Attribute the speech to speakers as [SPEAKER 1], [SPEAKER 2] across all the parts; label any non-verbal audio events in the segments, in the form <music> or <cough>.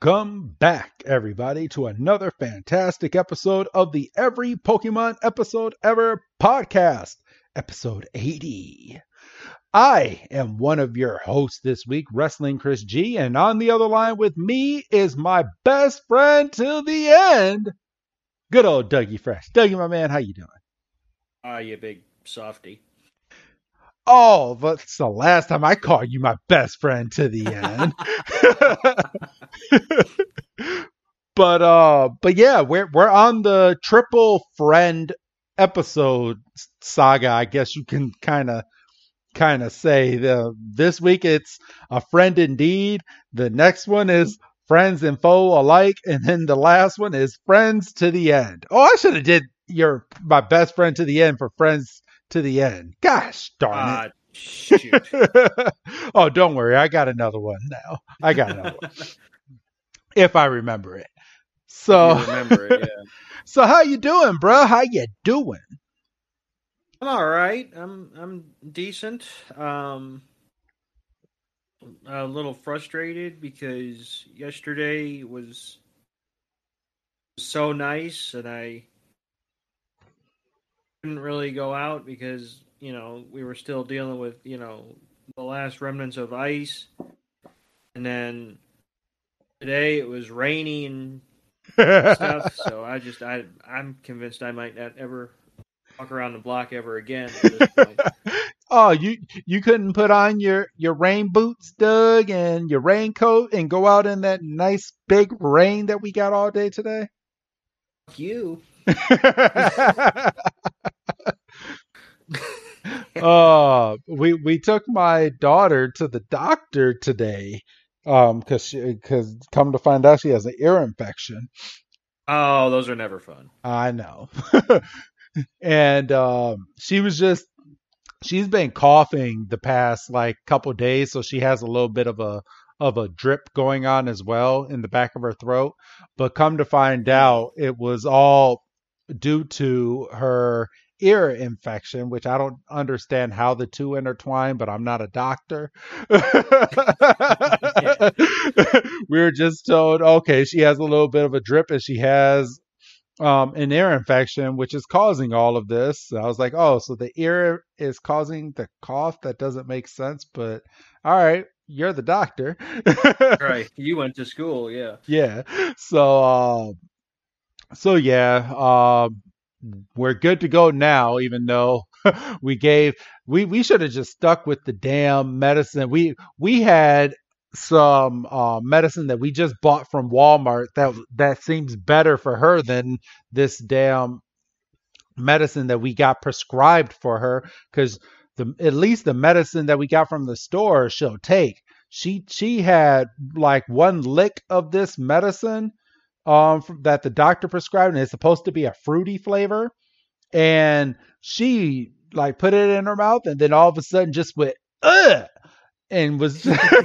[SPEAKER 1] Welcome back, everybody, to another fantastic episode of the Every Pokemon Episode Ever podcast, episode 80. I am one of your hosts this week, Wrestling Chris G, and on the other line with me is my best friend till the end, good old Dougie Fresh. Dougie, my man, how you doing?
[SPEAKER 2] Ah, uh, you big softy.
[SPEAKER 1] Oh, that's the last time I call you my best friend to the end. <laughs> but uh but yeah, we're we're on the triple friend episode saga, I guess you can kind of kind of say. The this week it's a friend indeed. The next one is friends and foe alike, and then the last one is friends to the end. Oh, I should have did your my best friend to the end for friends to the end. Gosh darn uh, it. Shoot. <laughs> oh, don't worry. I got another one now. I got another one. <laughs> If I remember it. So remember it, yeah. <laughs> so how you doing, bro? How you doing?
[SPEAKER 2] I'm all right. I'm I'm decent. Um a little frustrated because yesterday was so nice and I couldn't really go out because you know we were still dealing with you know the last remnants of ice, and then today it was rainy and stuff. <laughs> So I just I I'm convinced I might not ever walk around the block ever again. <laughs>
[SPEAKER 1] oh, you you couldn't put on your your rain boots, Doug, and your raincoat, and go out in that nice big rain that we got all day today.
[SPEAKER 2] Fuck you. <laughs> <laughs>
[SPEAKER 1] uh we we took my daughter to the doctor today um cuz cuz come to find out she has an ear infection.
[SPEAKER 2] Oh those are never fun.
[SPEAKER 1] I know. <laughs> And um she was just she's been coughing the past like couple days so she has a little bit of a of a drip going on as well in the back of her throat. But come to find out it was all due to her ear infection, which I don't understand how the two intertwine, but I'm not a doctor. we <laughs> were just told, okay, she has a little bit of a drip and she has um, an ear infection, which is causing all of this. So I was like, oh, so the ear is causing the cough? That doesn't make sense, but all right. You're the doctor.
[SPEAKER 2] right. <laughs> You went to school. Yeah.
[SPEAKER 1] Yeah. So, uh, so yeah, um, we're good to go now, even though <laughs> we gave we we should have just stuck with the damn medicine. We we had some uh, medicine that we just bought from Walmart that that seems better for her than this damn medicine that we got prescribed for her because the at least the medicine that we got from the store she'll take. She she had like one lick of this medicine um, that the doctor prescribed, and it's supposed to be a fruity flavor. And she like put it in her mouth, and then all of a sudden just went ugh, and was <laughs>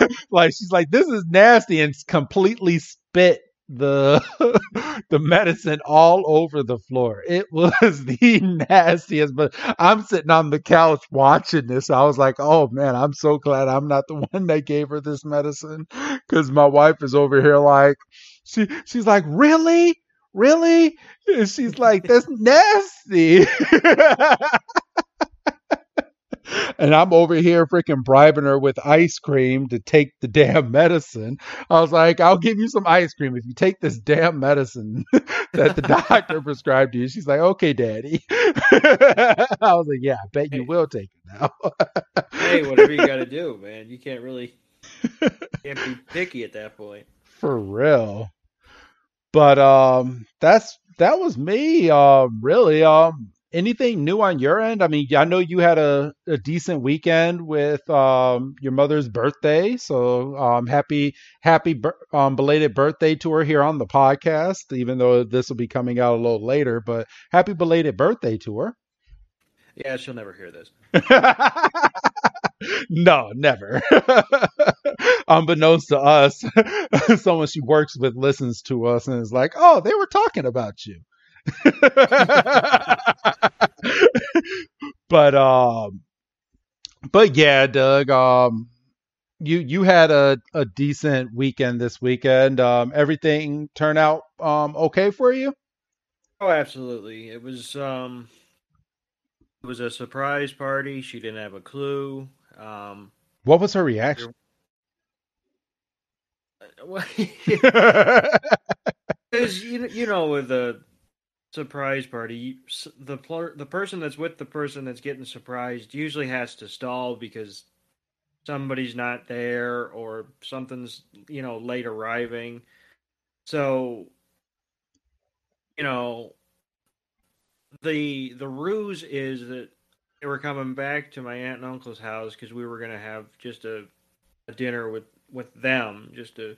[SPEAKER 1] <laughs> like, she's like, this is nasty, and completely spit the <laughs> the medicine all over the floor. It was <laughs> the nastiest. But I'm sitting on the couch watching this. I was like, oh man, I'm so glad I'm not the <laughs> one that gave her this medicine. Cause my wife is over here like she she's like, really? Really? And she's like, that's nasty. And I'm over here freaking bribing her with ice cream to take the damn medicine. I was like, I'll give you some ice cream if you take this damn medicine <laughs> that the doctor <laughs> prescribed to you. She's like, okay, daddy. <laughs> I was like, yeah, I bet you will take it now.
[SPEAKER 2] hey, whatever you got to do, man. You can't really can't be picky at that point.
[SPEAKER 1] For real. But um, that's that was me. Um, really. Um, anything new on your end? I mean, I know you had a, a decent weekend with um, your mother's birthday, so um, happy happy um, belated birthday to her here on the podcast. Even though this will be coming out a little later, but happy belated birthday to her.
[SPEAKER 2] Yeah, she'll never hear this. <laughs>
[SPEAKER 1] no, never. <laughs> Unbeknownst to us, <laughs> someone she works with listens to us and is like, "Oh, they were talking about you." <laughs> but um, but yeah, Doug. Um, you you had a, a decent weekend this weekend. Um, everything turned out um okay for you.
[SPEAKER 2] Oh, absolutely. It was um, it was a surprise party. She didn't have a clue. Um,
[SPEAKER 1] what was her reaction?
[SPEAKER 2] Because <laughs> <laughs> you you know with the surprise party, the the person that's with the person that's getting surprised usually has to stall because somebody's not there or something's you know late arriving. So, you know, the the ruse is that they were coming back to my aunt and uncle's house because we were going to have just a, a dinner with with them, just a,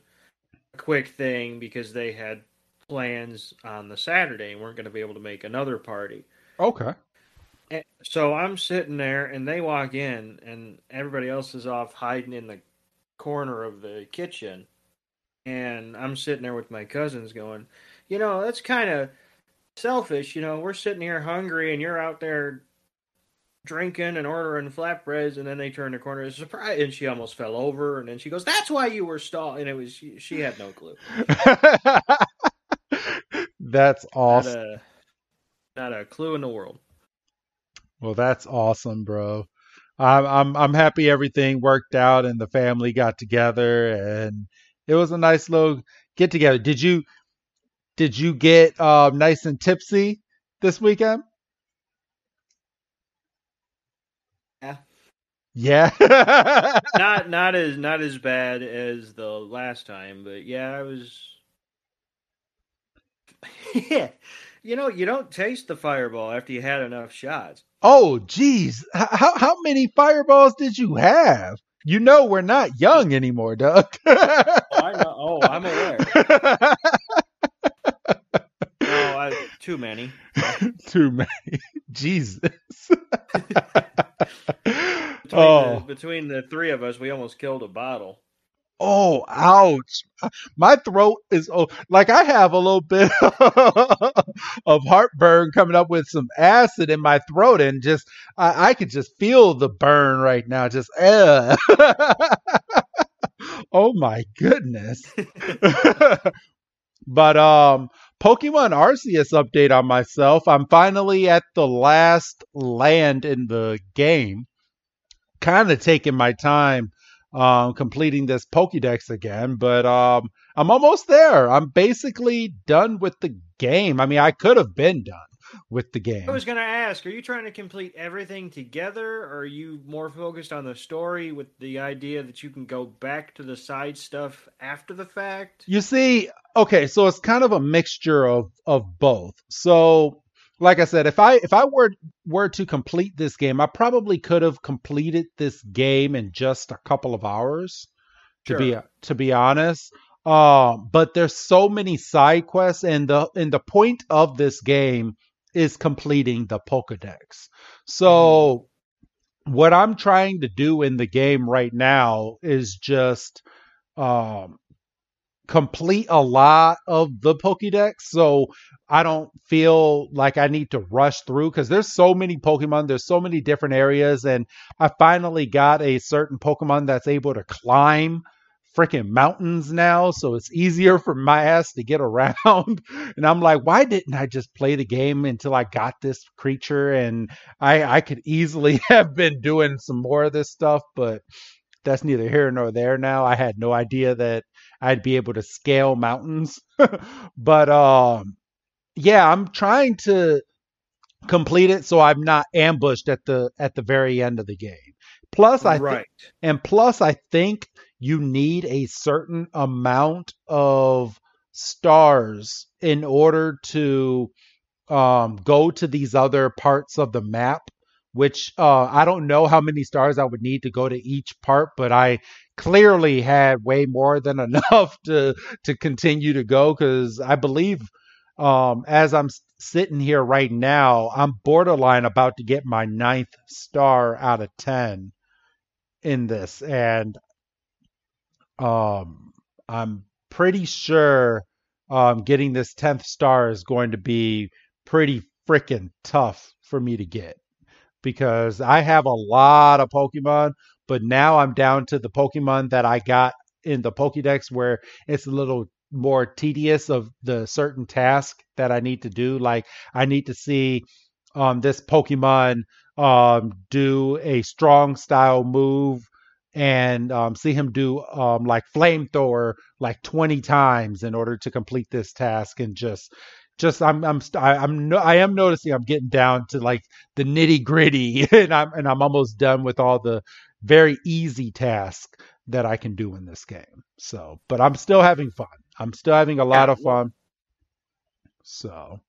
[SPEAKER 2] a quick thing because they had plans on the Saturday and weren't going to be able to make another party.
[SPEAKER 1] Okay.
[SPEAKER 2] And so I'm sitting there and they walk in and everybody else is off hiding in the corner of the kitchen. And I'm sitting there with my cousins going, you know, that's kind of selfish. You know, we're sitting here hungry and you're out there drinking and ordering flatbreads and then they turn the corner surprise and she almost fell over and then she goes that's why you were stalled and it was she, she had no clue <laughs>
[SPEAKER 1] That's awesome. Not
[SPEAKER 2] a, not a clue in the world.
[SPEAKER 1] Well, that's awesome, bro. I'm I'm I'm happy everything worked out and the family got together and it was a nice little get together. Did you did you get uh, nice and tipsy this weekend?
[SPEAKER 2] Yeah.
[SPEAKER 1] Yeah. <laughs>
[SPEAKER 2] not not as not as bad as the last time, but yeah, I was. <laughs> You know, you don't taste the fireball after you had enough shots.
[SPEAKER 1] Oh, geez. How, how many fireballs did you have? You know we're not young anymore, Doug. <laughs>
[SPEAKER 2] oh, I know. Oh, I'm aware. <laughs> oh, I, too many.
[SPEAKER 1] too many. Jesus.
[SPEAKER 2] between, oh. the, between the three of us, we almost killed a bottle.
[SPEAKER 1] Oh, ouch. My throat is oh, like I have a little bit <laughs> of heartburn coming up with some acid in my throat, and just I, I could just feel the burn right now. Just, uh. <laughs> oh my goodness. <laughs> but um Pokemon Arceus update on myself. I'm finally at the last land in the game. Kind of taking my time um, completing this Pokédex again, but um, I'm almost there. I'm basically done with the game. I mean, I could have been done with the game.
[SPEAKER 2] I was going to ask, are you trying to complete everything together, or are you more focused on the story with the idea that you can go back to the side stuff after the fact?
[SPEAKER 1] You see, okay, so it's kind of a mixture of of both. So like I said, if I if I were were to complete this game, I probably could have completed this game in just a couple of hours. To sure. be to be honest, uh, but there's so many side quests, and the and the point of this game is completing the Pokedex. So. Mm-hmm. What I'm trying to do in the game right now is just um, complete a lot of the Pokédex, so I don't feel like I need to rush through because there's so many Pokemon, there's so many different areas, and I finally got a certain Pokemon that's able to climb freaking mountains now, so it's easier <laughs> for my ass to get around. <laughs> and I'm like, why didn't I just play the game until I got this creature? And I I could easily <laughs> have been doing some more of this stuff, but that's neither here nor there now. I had no idea that I'd be able to scale mountains. <laughs> but um yeah, I'm trying to complete it so I'm not ambushed at the at the very end of the game. Plus I right. Th- and plus I think you need a certain amount of stars in order to um, go to these other parts of the map, which uh, I don't know how many stars I would need to go to each part, but I clearly had way more than <laughs> enough to to continue to go because I believe um, as I'm sitting here right now, I'm borderline about to get my ninth star out of ten in this, and um, I'm pretty sure um, getting this tenth star is going to be pretty freaking tough for me to get because I have a lot of Pokemon, but now I'm down to the Pokemon that I got in the Pokédex where it's a little more tedious of the certain task that I need to do. Like I need to see um, this Pokemon um, do a strong style move and um, see him do um, like flamethrower like 20 times in order to complete this task and just just I'm I'm I'm no, I am noticing I'm getting down to like the nitty gritty <laughs> and I'm and I'm almost done with all the very easy task that I can do in this game. So, but I'm still having fun. I'm still having a lot of fun. So,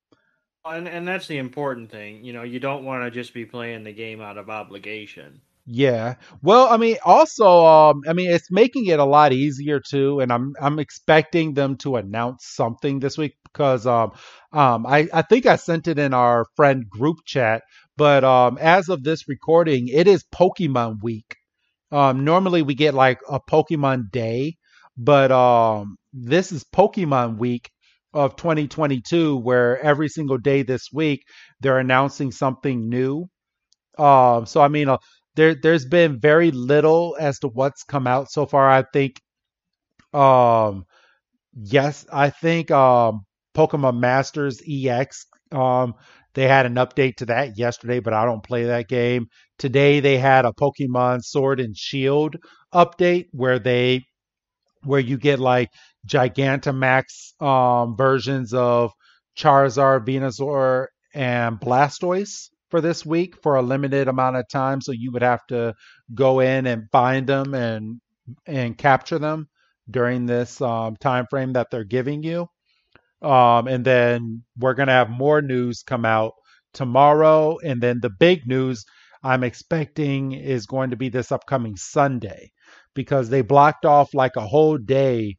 [SPEAKER 2] and and that's the important thing. You know, you don't want to just be playing the game out of obligation.
[SPEAKER 1] Yeah. Well, I mean, also, um, I mean, it's making it a lot easier too, and I'm I'm expecting them to announce something this week because um, um, I I think I sent it in our friend group chat, but um, as of this recording, it is Pokemon Week. Um, normally we get like a Pokemon Day, but um, this is Pokemon Week of 2022, where every single day this week they're announcing something new. Um, so I mean, uh, there there's been very little as to what's come out so far. I think, um, yes, I think um, Pokemon Masters EX. Um, they had an update to that yesterday, but I don't play that game. Today they had a Pokemon Sword and Shield update where they where you get like Gigantamax um, versions of Charizard, Venusaur, and Blastoise for this week for a limited amount of time. So you would have to go in and find them and and capture them during this um, time frame that they're giving you. Um, and then we're gonna have more news come out tomorrow, and then the big news I'm expecting is going to be this upcoming Sunday because they blocked off like a whole day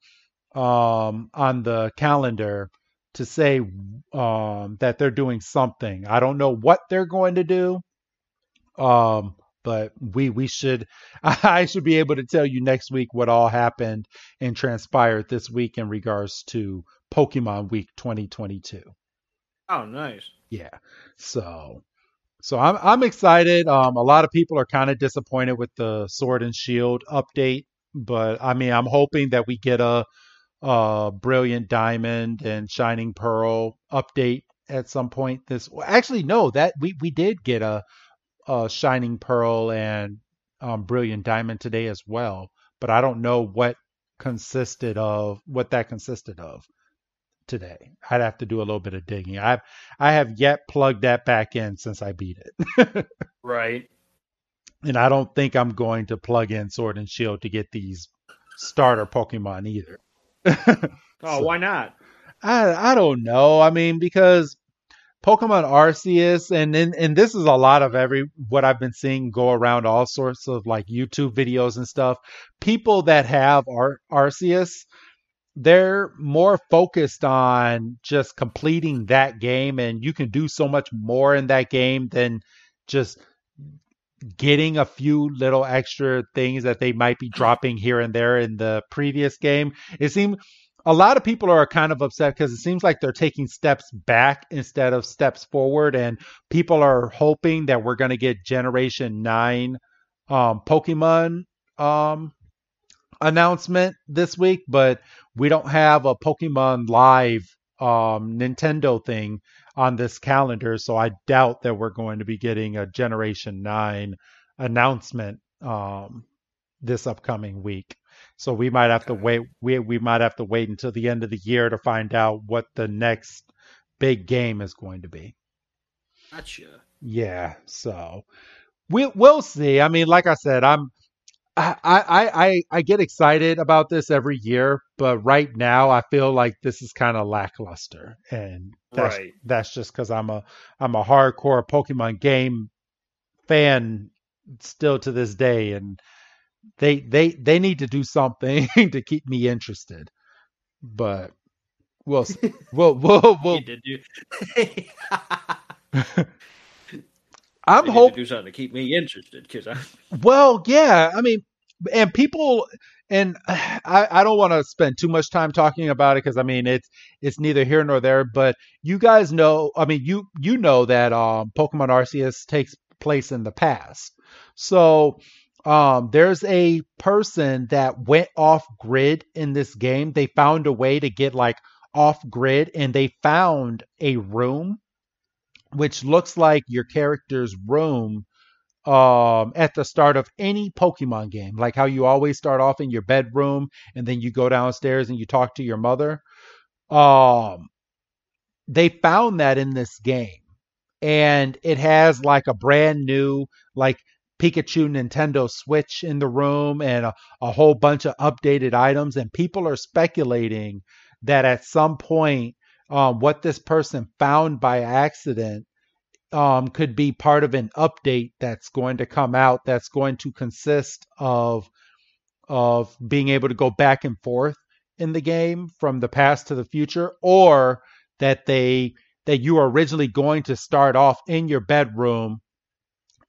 [SPEAKER 1] um, on the calendar to say um, that they're doing something. I don't know what they're going to do, um, but we we should <laughs> I should be able to tell you next week what all happened and transpired this week in regards to Pokemon Week 2022.
[SPEAKER 2] Oh, nice.
[SPEAKER 1] Yeah. So so I'm I'm excited. Um, a lot of people are kind of disappointed with the Sword and Shield update, but I mean, I'm hoping that we get a, a Brilliant Diamond and Shining Pearl update at some point. This actually no, that we we did get a, a Shining Pearl and um, Brilliant Diamond today as well, but I don't know what consisted of what that consisted of today. I'd have to do a little bit of digging. I've I have yet plugged that back in since I beat it. <laughs>
[SPEAKER 2] right.
[SPEAKER 1] And I don't think I'm going to plug in Sword and Shield to get these starter Pokemon either. <laughs>
[SPEAKER 2] oh, so, why not?
[SPEAKER 1] I I don't know. I mean, because Pokemon Arceus, and, and and this is a lot of every what I've been seeing go around all sorts of like YouTube videos and stuff. People that have Ar- Arceus they're more focused on just completing that game and you can do so much more in that game than just getting a few little extra things that they might be dropping here and there in the previous game. It seems a lot of people are kind of upset because it seems like they're taking steps back instead of steps forward and people are hoping that we're going to get generation 9 um, pokemon um, announcement this week but we don't have a Pokemon Live um, Nintendo thing on this calendar, so I doubt that we're going to be getting a Generation 9 announcement um, this upcoming week. So we might have okay. to wait. We we might have to wait until the end of the year to find out what the next big game is going to be.
[SPEAKER 2] Gotcha.
[SPEAKER 1] Yeah. So we we'll see. I mean, like I said, I'm I, I I get excited about this every year, but right now I feel like this is kind of lackluster, and that's
[SPEAKER 2] Right.
[SPEAKER 1] that's just because I'm a I'm a hardcore Pokemon game fan still to this day, and they they they need to do something <laughs> to keep me interested. But we'll <laughs> we'll we'll, we'll <laughs>
[SPEAKER 2] Need to do. they
[SPEAKER 1] I'm
[SPEAKER 2] need to
[SPEAKER 1] hoping.
[SPEAKER 2] do something to keep me interested because I. <laughs>
[SPEAKER 1] Well, yeah, I mean, and people, and <sighs> I, I don't want to spend too much time talking about it because I mean it's it's neither here nor there. But you guys know, I mean, you you know that um, Pokemon Arceus takes place in the past, so um, there's a person that went off grid in this game. They found a way to get like off grid, and they found a room which looks like your character's room um at the start of any Pokemon game, like how you always start off in your bedroom and then you go downstairs and you talk to your mother. Um they found that in this game and it has like a brand new like Pikachu Nintendo Switch in the room and a, a whole bunch of updated items and people are speculating that at some point um, what this person found by accident um, could be part of an update that's going to come out that's going to consist of of being able to go back and forth in the game from the past to the future or that they that you are originally going to start off in your bedroom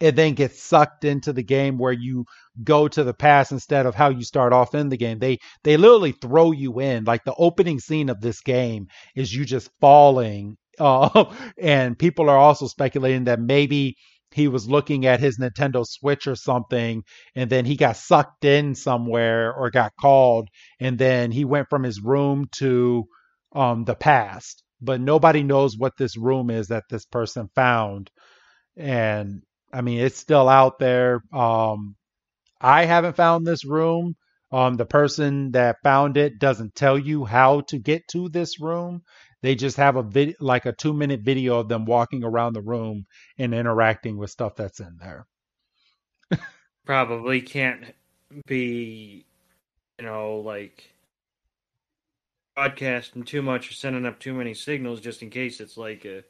[SPEAKER 1] and then get sucked into the game where you go to the past instead of how you start off in the game. They they literally throw you in. Like the opening scene of this game is you just falling. <laughs> Uh, and people are also speculating that maybe he was looking at his Nintendo Switch or something, and then he got sucked in somewhere or got called, and then he went from his room to um, the past. But nobody knows what this room is that this person found. And I mean, it's still out there. Um, I haven't found this room. Um, the person that found it doesn't tell you how to get to this room. They just have a vid, like a two minute video of them walking around the room and interacting with stuff that's in there.
[SPEAKER 2] probably can't be, you know, like broadcasting too much or sending up too many signals just in case it's like a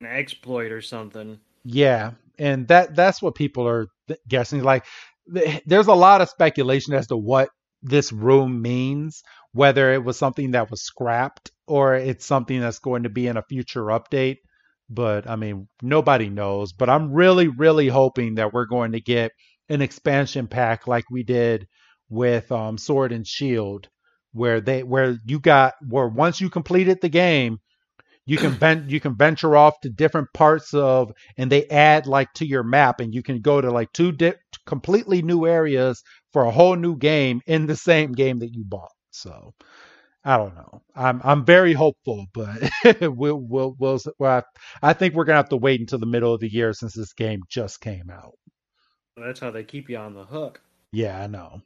[SPEAKER 2] an exploit or something.
[SPEAKER 1] Yeah, and that that's what people are guessing. Like, th- there's a lot of speculation as to what this room means, whether it was something that was scrapped or it's something that's going to be in a future update. But I mean, nobody knows. But I'm really, really hoping that we're going to get an expansion pack like we did with um, Sword and Shield, where they where you got where once you completed the game, you can ven- you can venture off to different parts of and they add like to your map and you can go to like two di- completely new areas for a whole new game in the same game that you bought. So i don't know. I'm i'm very hopeful but <laughs> we'll we'll we'll, well I, I think we're gonna have to wait until the middle of the year since this game just came out.
[SPEAKER 2] That's how they keep you on the hook.
[SPEAKER 1] yeah i know.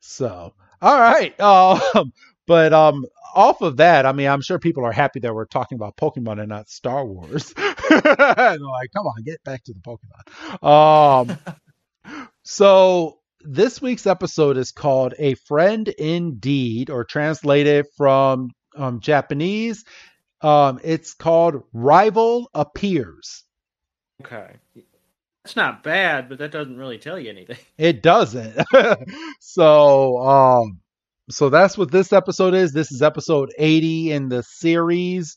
[SPEAKER 1] So all right <laughs> um but um off of that, I mean, I'm sure people are happy that we're talking about Pokemon and not Star Wars. <laughs> like, come on, get back to the Pokemon. Um, <laughs> so this week's episode is called A Friend Indeed, or translated from um, Japanese. Um, it's called Rival Appears.
[SPEAKER 2] Okay. That's not bad, but that doesn't really tell you anything.
[SPEAKER 1] It doesn't. <laughs> so, um, so that's what this episode is. This is episode 80 in the series.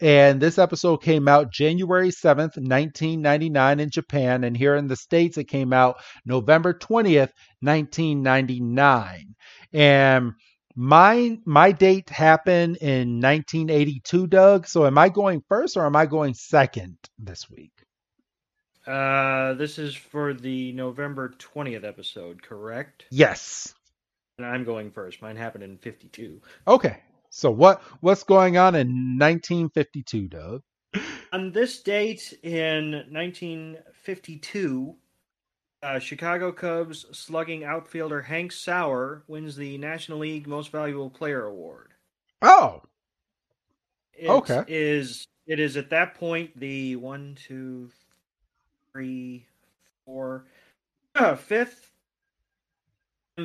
[SPEAKER 1] And this episode came out January 7th, 1999 in Japan. And here in the States, it came out November 20th, 1999. And my my date happened in 1982, Doug. So am I going first or am I going second this week?
[SPEAKER 2] Uh, this is for the November 20th episode, correct?
[SPEAKER 1] Yes.
[SPEAKER 2] I'm going first. Mine happened in 52.
[SPEAKER 1] Okay. So what what's going on in 1952, Doug?
[SPEAKER 2] On this date in 1952, uh, Chicago Cubs slugging outfielder Hank Sauer wins the National League Most Valuable Player Award.
[SPEAKER 1] Oh,
[SPEAKER 2] It
[SPEAKER 1] Okay.
[SPEAKER 2] is it is at that point the one, two, three, four, uh, fifth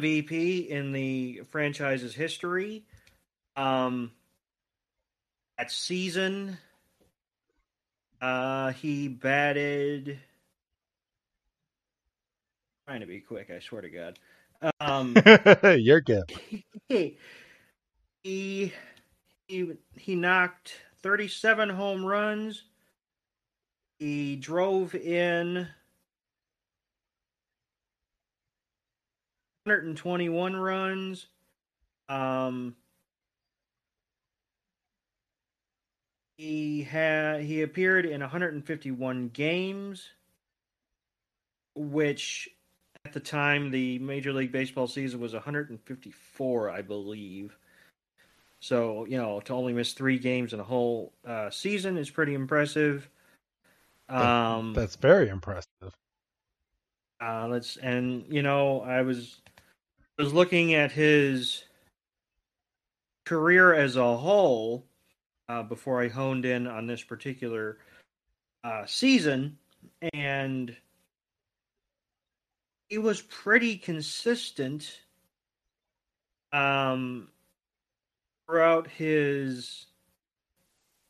[SPEAKER 2] MVP in the franchise's history. Um, that season, uh, he batted. Trying to be quick, I swear to God. Um, <laughs>
[SPEAKER 1] You're good.
[SPEAKER 2] he he he knocked 37 home runs. He drove in 121 runs. Um, he had he appeared in 151 games, which at the time the Major League Baseball season was 154, I believe. So you know to only miss three games in a whole uh, season is pretty impressive. Um,
[SPEAKER 1] That's very impressive.
[SPEAKER 2] uh, let's and you know I was was looking at his career as a whole uh, before I honed in on this particular uh, season, and he was pretty consistent um, throughout his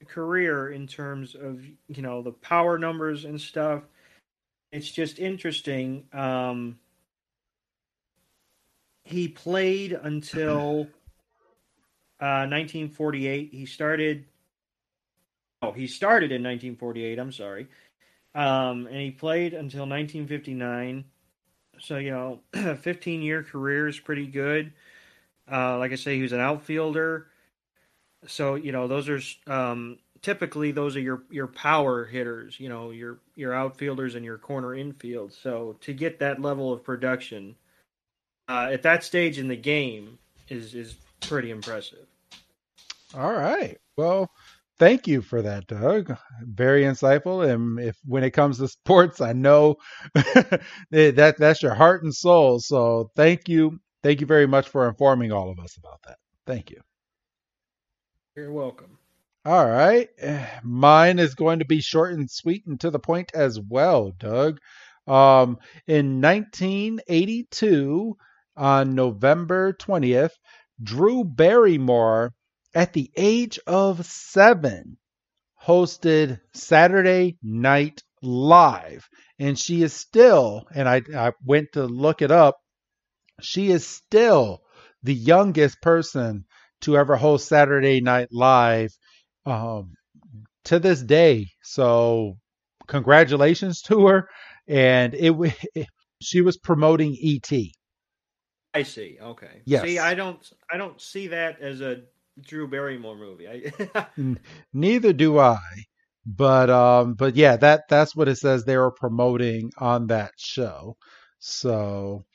[SPEAKER 2] career in terms of you know the power numbers and stuff. It's just interesting. Um, he played until uh, 1948. He started. Oh, he started in 1948. I'm sorry, um, and he played until 1959. So you know, <clears throat> 15 year career is pretty good. Uh, like I say, he was an outfielder. So you know, those are um, typically those are your your power hitters. You know, your your outfielders and your corner infield. So to get that level of production uh, at that stage in the game is is pretty impressive.
[SPEAKER 1] All right. Well, thank you for that, Doug. Very insightful. And if when it comes to sports, I know <laughs> that that's your heart and soul. So thank you. Thank you very much for informing all of us about that. Thank you.
[SPEAKER 2] You're welcome.
[SPEAKER 1] All right. Mine is going to be short and sweet and to the point as well, Doug. Um, in 1982, on November 20th, Drew Barrymore, at the age of seven, hosted Saturday Night Live. And she is still, and I, I went to look it up, she is still the youngest person to ever host Saturday Night Live um, to this day. So, congratulations to her. And it, it <laughs> she was promoting ET.
[SPEAKER 2] I see. Okay.
[SPEAKER 1] Yes.
[SPEAKER 2] See, I don't I don't see that as a Drew Barrymore movie. I, <laughs>
[SPEAKER 1] Neither do I. But um but yeah, that that's what it says they were promoting on that show. So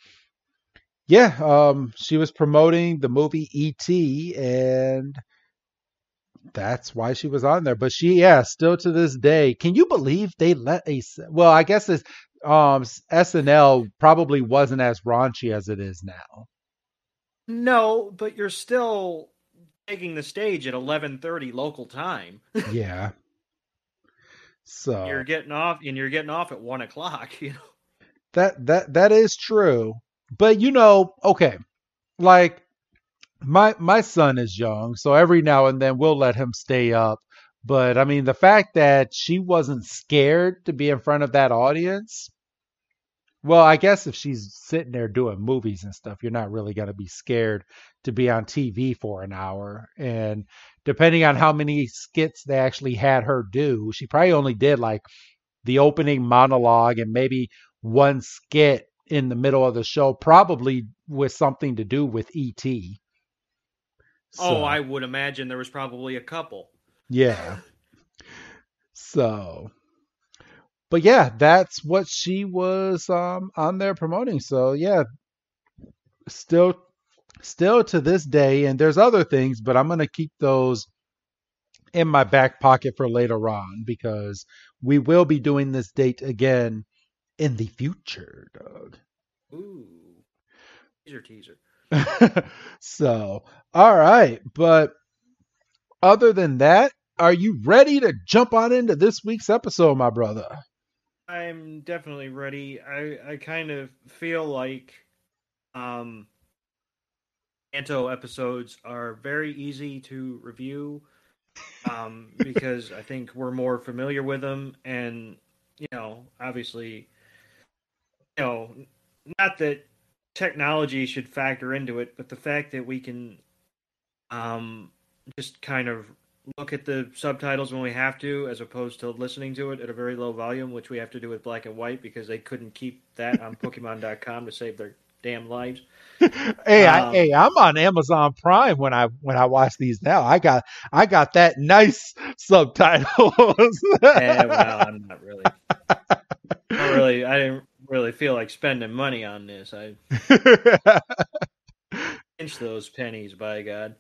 [SPEAKER 1] yeah, um she was promoting the movie ET and that's why she was on there. But she yeah, still to this day, can you believe they let a well, I guess it's um SNL probably wasn't as raunchy as it is now.
[SPEAKER 2] no, but you're still taking the stage at 11:30 local time. <laughs>
[SPEAKER 1] Yeah. So
[SPEAKER 2] You're getting off, and you're getting off at one o'clock. <laughs> You know.
[SPEAKER 1] that that that is true. But you know, okay, like my my son is young, so every now and then we'll let him stay up. But I mean, the fact that she wasn't scared to be in front of that audience. Well, I guess if she's sitting there doing movies and stuff, you're not really going to be scared to be on TV for an hour. And depending on how many skits they actually had her do, she probably only did like the opening monologue and maybe one skit in the middle of the show, probably with something to do with ET.
[SPEAKER 2] Oh, I would imagine there was probably a couple.
[SPEAKER 1] Yeah. So, but yeah, that's what she was um, on there promoting. So yeah, still, still to this day, and there's other things, but I'm gonna keep those in my back pocket for later on because we will be doing this date again in the future, Doug.
[SPEAKER 2] Ooh, teaser, teaser. <laughs>
[SPEAKER 1] so, all right. But other than that, are you ready to jump on into this week's episode, my brother?
[SPEAKER 2] I'm definitely ready. I I kind of feel like um Kanto episodes are very easy to review um, <laughs> because I think we're more familiar with them, and you know, obviously, you know, not that technology should factor into it, but the fact that we can um, just kind of look at the subtitles when we have to, as opposed to listening to it at a very low volume, which we have to do with black and white because they couldn't keep that on <laughs> Pokemon.com to save their damn lives. <laughs>
[SPEAKER 1] hey, um, I, hey, I'm on Amazon Prime when I when I watch these now. I got I got that nice <laughs> subtitles.
[SPEAKER 2] yeah, well, I'm not really. Not really, I didn't really feel like spending money on this. I pinch those pennies, by God.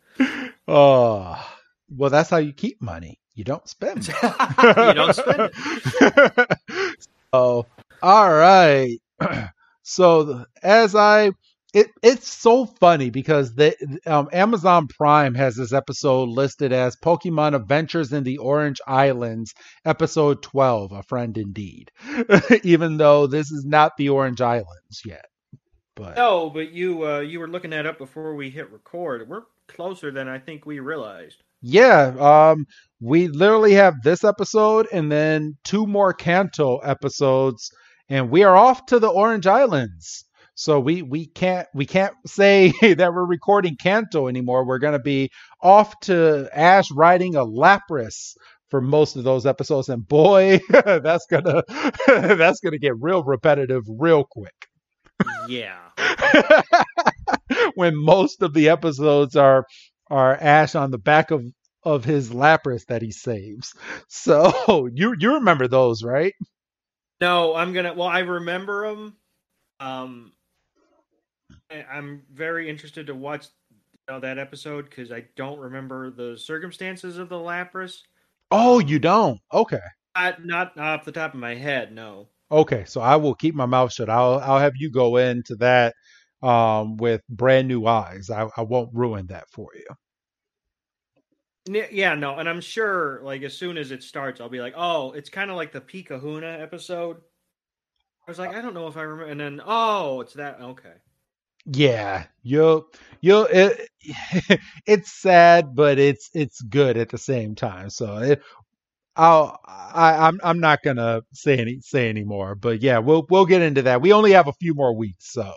[SPEAKER 1] Oh, well, that's how you keep money. You don't spend. <laughs>
[SPEAKER 2] you don't spend it. <laughs>
[SPEAKER 1] oh, all right. <clears throat> So as I it it's so funny because the um, Amazon Prime has this episode listed as Pokemon Adventures in the Orange Islands, episode 12, A Friend Indeed. <laughs> Even though this is not the Orange Islands yet. But
[SPEAKER 2] No, but you uh, you were looking that up before we hit record. We're closer than I think we realized.
[SPEAKER 1] Yeah, um we literally have this episode and then two more Kanto episodes and we are off to the Orange Islands. So we we can't we can't <laughs> say that we're recording Kanto anymore. We're going to be off to Ash riding a Lapras for most of those episodes, and boy, <laughs> that's gonna <laughs> that's gonna get real repetitive real quick.
[SPEAKER 2] Yeah.
[SPEAKER 1] when most of the episodes are are Ash on the back of of his Lapras that he saves. <laughs> So <laughs> you you remember those, right?
[SPEAKER 2] No, I'm gonna. Well, I remember them. Um, I, I'm very interested to watch you know, that episode because I don't remember the circumstances of the Lapras.
[SPEAKER 1] Oh, you don't? Okay.
[SPEAKER 2] Not, not off the top of my head, no.
[SPEAKER 1] Okay, so I will keep my mouth shut. I'll I'll have you go into that um, with brand new eyes. I, I won't ruin that for you.
[SPEAKER 2] Yeah, no, and I'm sure like as soon as it starts, I'll be like, oh, it's kind of like the Pikahuna episode. I was like, I don't know if I remember, and then oh, it's that. Okay.
[SPEAKER 1] Yeah, you'll you'll it, <laughs> it's sad, but it's it's good at the same time. So it, I'll I, I'm I'm not gonna say any say anymore. but yeah, we'll we'll get into that. We only have a few more weeks, so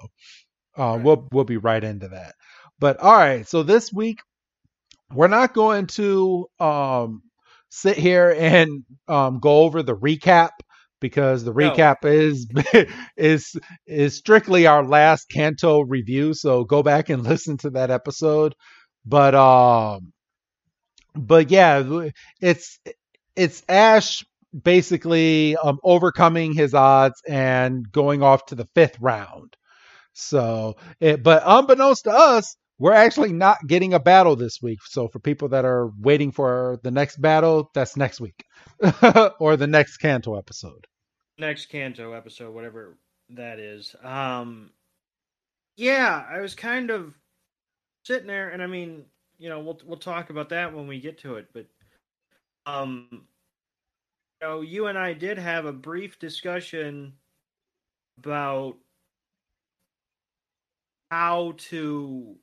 [SPEAKER 1] uh, right. we'll we'll be right into that. But all right, so this week we're not going to um, sit here <laughs> and um, go over the recap because the recap no. is <laughs> is is strictly our last Kanto review. So go back and <laughs> listen to that episode. But um, but yeah, it's it's Ash basically um, overcoming his odds and going off to the fifth round. So, it, but unbeknownst to us, we're actually not getting a battle this week. So for people that are waiting for the next battle, that's next week <laughs> or the next Kanto episode.
[SPEAKER 2] Next Kanto episode, whatever that is. Um, yeah, I was kind of sitting there, and I mean, you know, we'll we'll talk about that when we get to it. But, um, you know, you and I did have a brief discussion about how to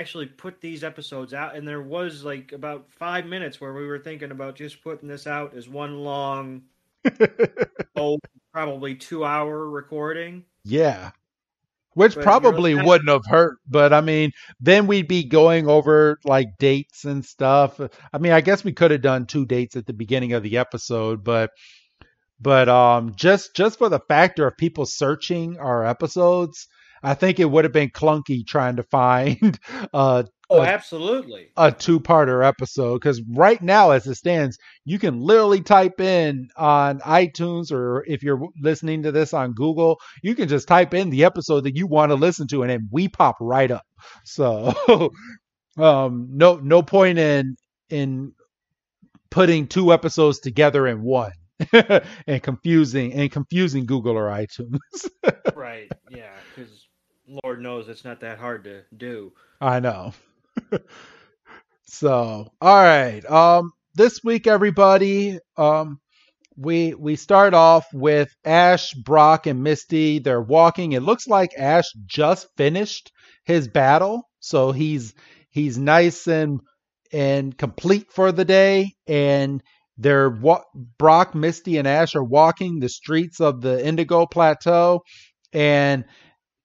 [SPEAKER 2] actually put these episodes out and there was like about five minutes where we were thinking about just putting this out as one long <laughs> oh probably two hour recording.
[SPEAKER 1] Yeah. Which but probably really wouldn't have hurt but i mean then we'd be going over like dates and stuff. I mean i guess we could have done two dates at the beginning of the episode but but um just just for the factor of people searching our episodes I think it would have been clunky trying to find <laughs> uh,
[SPEAKER 2] oh, a, absolutely
[SPEAKER 1] a two-parter episode because right now, as it stands, you can literally type in on iTunes or if you're listening to this on Google, you can just type in the episode that you want to listen to, and then we pop right up. <laughs> So, um, no no point in in putting two episodes together in one. <laughs> and confusing and confusing Google or iTunes. <laughs>
[SPEAKER 2] right. Yeah, because Lord knows it's not that hard to do.
[SPEAKER 1] I know. <laughs> so, all right. Um, this week, everybody, um, we we start off with Ash, Brock, and Misty. They're walking. It looks like Ash just finished his battle, so he's he's nice and and complete for the day. And they're wa- Brock, Misty, and Ash are walking the streets of the Indigo Plateau, and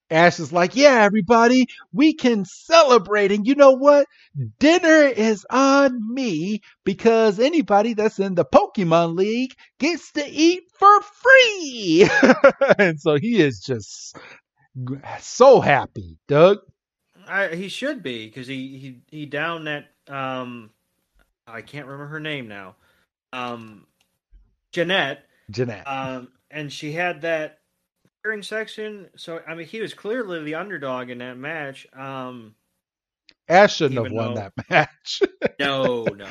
[SPEAKER 1] Ash is like, "Yeah, everybody, we can celebrate." And you know what? Dinner is on me because anybody that's in the Pokemon League gets to eat for free. <laughs> and so he is just so happy, Doug.
[SPEAKER 2] I, he should be because he, he he downed that um I can't remember her name now. Um Jeanette.
[SPEAKER 1] Jeanette.
[SPEAKER 2] Um and she had that cheering section. So I mean he was clearly the underdog in that match. Um
[SPEAKER 1] Ash shouldn't have won
[SPEAKER 2] though-
[SPEAKER 1] that <laughs> match.
[SPEAKER 2] no, no, no.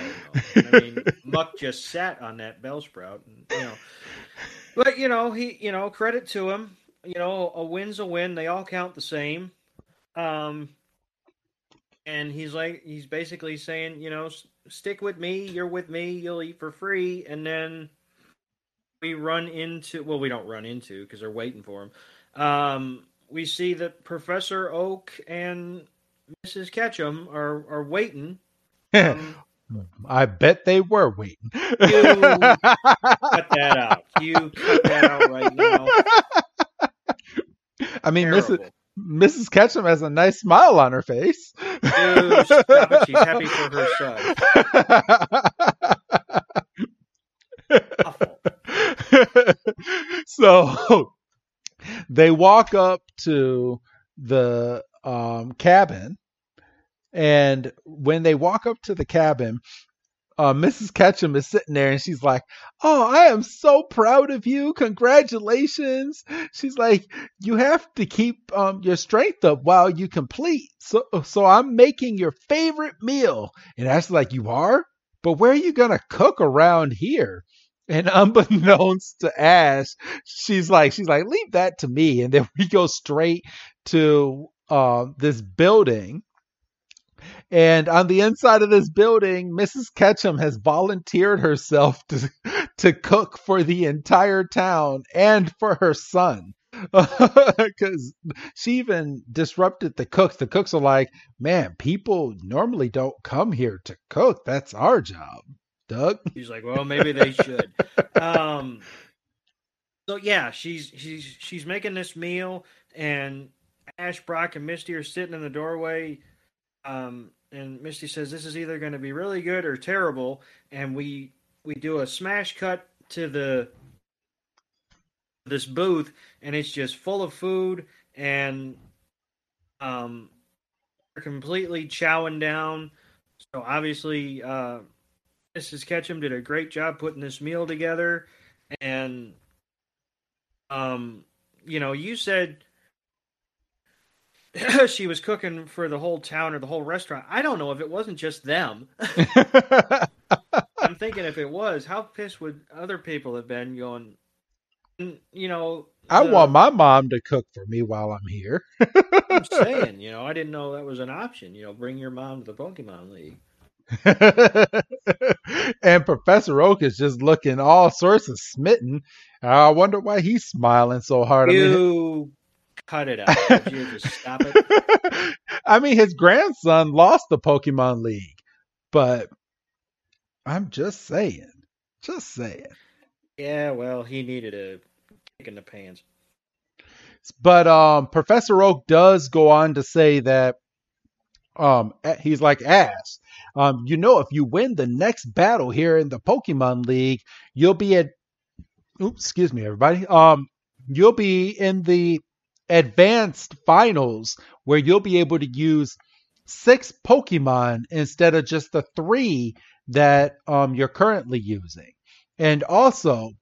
[SPEAKER 2] I mean Muk just sat on that Bellsprout and you know but you know, he you know, credit to him. You know, a win's a win. They all count the same. Um and he's like he's basically saying you know "S- stick with me you're with me you'll eat for free and then we run into well we don't run into because they're waiting for him um we see that professor oak and mrs ketchum are are waiting um, <laughs>
[SPEAKER 1] I bet they were waiting.
[SPEAKER 2] You cut that out you cut that out right now <laughs>
[SPEAKER 1] I mean.
[SPEAKER 2] Terrible.
[SPEAKER 1] Mrs. Ketchum has a nice smile on her face.
[SPEAKER 2] Dude. She's happy for her son. <laughs>
[SPEAKER 1] So they walk up to the um, cabin, and when they walk up to the cabin, uh, Mrs. Ketchum is sitting there and she's like, Oh, I am so proud of you. Congratulations. She's like, You have to keep um, your strength up while you complete. So, so I'm making your favorite meal. And Ashley's like, You are? But where are you going to cook around here? And <laughs> unbeknownst to Ash, she's like, she's like, leave that to me. And then we go straight to uh, this building. And on the inside of this building, Mrs. Ketchum has volunteered herself to to cook for the entire town and for her son. <laughs> Because she even disrupted the cooks. The cooks are like, man, people normally don't come here to cook. That's our job, Doug.
[SPEAKER 2] He's like, well, maybe they should. um, so yeah, she's she's she's making this meal, and Ash, Brock, and Misty are sitting in the doorway. Um, and Misty says, "This is either going to be really good or terrible." And we we do a smash cut to the this booth, and it's just full of food, and um, completely chowing down. So obviously, uh, Mrs. Ketchum did a great job putting this meal together, and um, you know, you said <clears throat> she was cooking for the whole town or the whole restaurant. I don't know if it wasn't just them. <laughs> I'm thinking if it was, how pissed would other people have been going? "Mm, You know,
[SPEAKER 1] I
[SPEAKER 2] the-
[SPEAKER 1] want my mom to cook for me while I'm here. <laughs>
[SPEAKER 2] I'm saying, you know, I didn't know that was an option. You know, bring your mom to the Pokemon League. <laughs>
[SPEAKER 1] and Professor Oak is just looking all sorts of smitten. I wonder why he's smiling so hard. I mean,
[SPEAKER 2] You cut it out. <laughs> You just stop it?
[SPEAKER 1] I mean, his grandson lost the Pokemon League, but I'm just saying, just saying.
[SPEAKER 2] Yeah, well, he needed a kick in the pants.
[SPEAKER 1] But um, Professor Oak does go on to say that um, he's like ass. Um, you know, if you win the next battle here in the Pokemon League, you'll be at. Oops, excuse me, everybody. Um, you'll be in the advanced finals where you'll be able to use six Pokemon instead of just the three that um you're currently using. And also,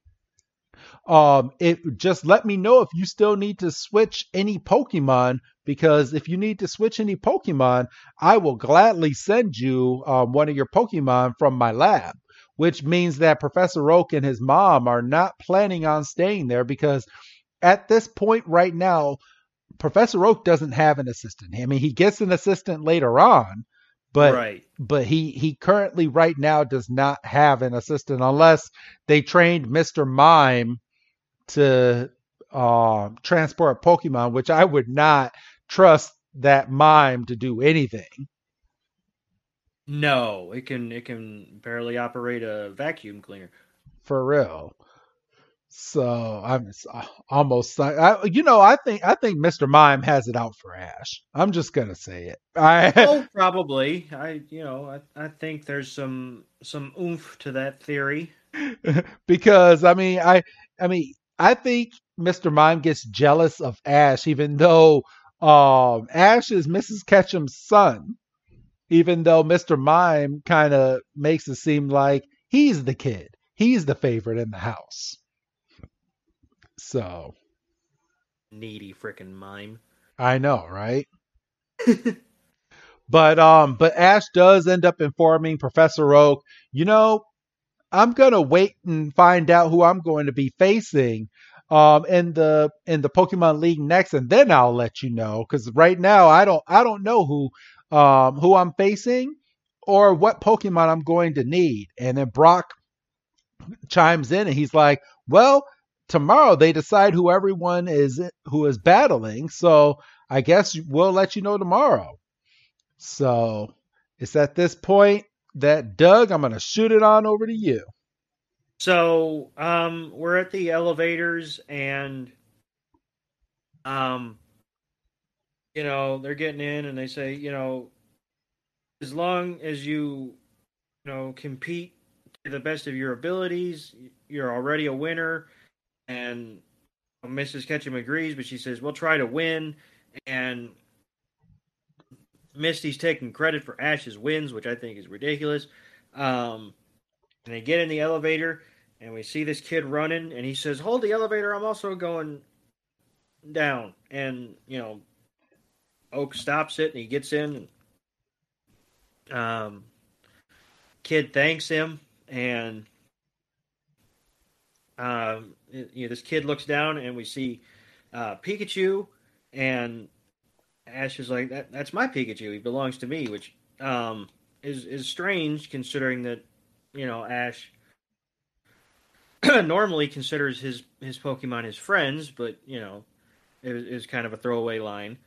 [SPEAKER 1] um, it just let me know if you still need to switch any Pokemon because if you need to switch any Pokemon, I will gladly send you um, one of your Pokemon from my lab. Which means that Professor Oak and his mom are not planning on staying there because at this point right now, Professor Oak doesn't have an assistant. I mean, he gets an assistant later on, but
[SPEAKER 2] right.
[SPEAKER 1] but he he currently right now does not have an assistant unless they trained Mr. Mime to uh, transport Pokemon, which I would not trust that mime to do anything.
[SPEAKER 2] No, it can it can barely operate a vacuum cleaner.
[SPEAKER 1] For real. So I'm uh, almost I, you know I think I think Mr. Mime has it out for Ash. I'm just gonna say it. <laughs> I
[SPEAKER 2] Oh, probably. I you know I, I think there's some some oomph to that theory. <laughs>
[SPEAKER 1] because I mean I I mean I think Mr. Mime gets jealous of Ash even though um Ash is Mrs. Ketchum's son. Even though Mr. Mime kind of makes it seem like he's the kid. He's the favorite in the house. So
[SPEAKER 2] Needy frickin' mime.
[SPEAKER 1] I know, right? <laughs> But um, but Ash does end up informing Professor Oak, you know, I'm gonna wait and find out who I'm going to be facing um in the in the Pokemon League next, and then I'll let you know. Because right now I don't I don't know who um who I'm facing or what Pokemon I'm going to need. And then Brock chimes in and he's like, Well, tomorrow they decide who everyone is who is battling, so I guess we'll let you know tomorrow. So it's at this point that Doug, I'm gonna shoot it on over to you.
[SPEAKER 2] So um, we're at the elevators and um, you know they're getting in and they say you know as long as you you know compete to the best of your abilities, you're already a winner. And Mrs. Ketchum agrees, but she says we'll try to win. And Misty's taking credit for Ash's wins, which I think is ridiculous. Um, and they get in the elevator, and we see this kid running, and he says, "Hold the elevator! I'm also going down." And you know, Oak stops it, and he gets in. And, um, kid thanks him, and um, you know, this kid looks down, and we see uh, Pikachu, and Ash is like, "That that's my Pikachu. He belongs to me," which um, is is strange considering that you know Ash <coughs> normally considers his his Pokemon his friends, but you know it was kind of a throwaway line.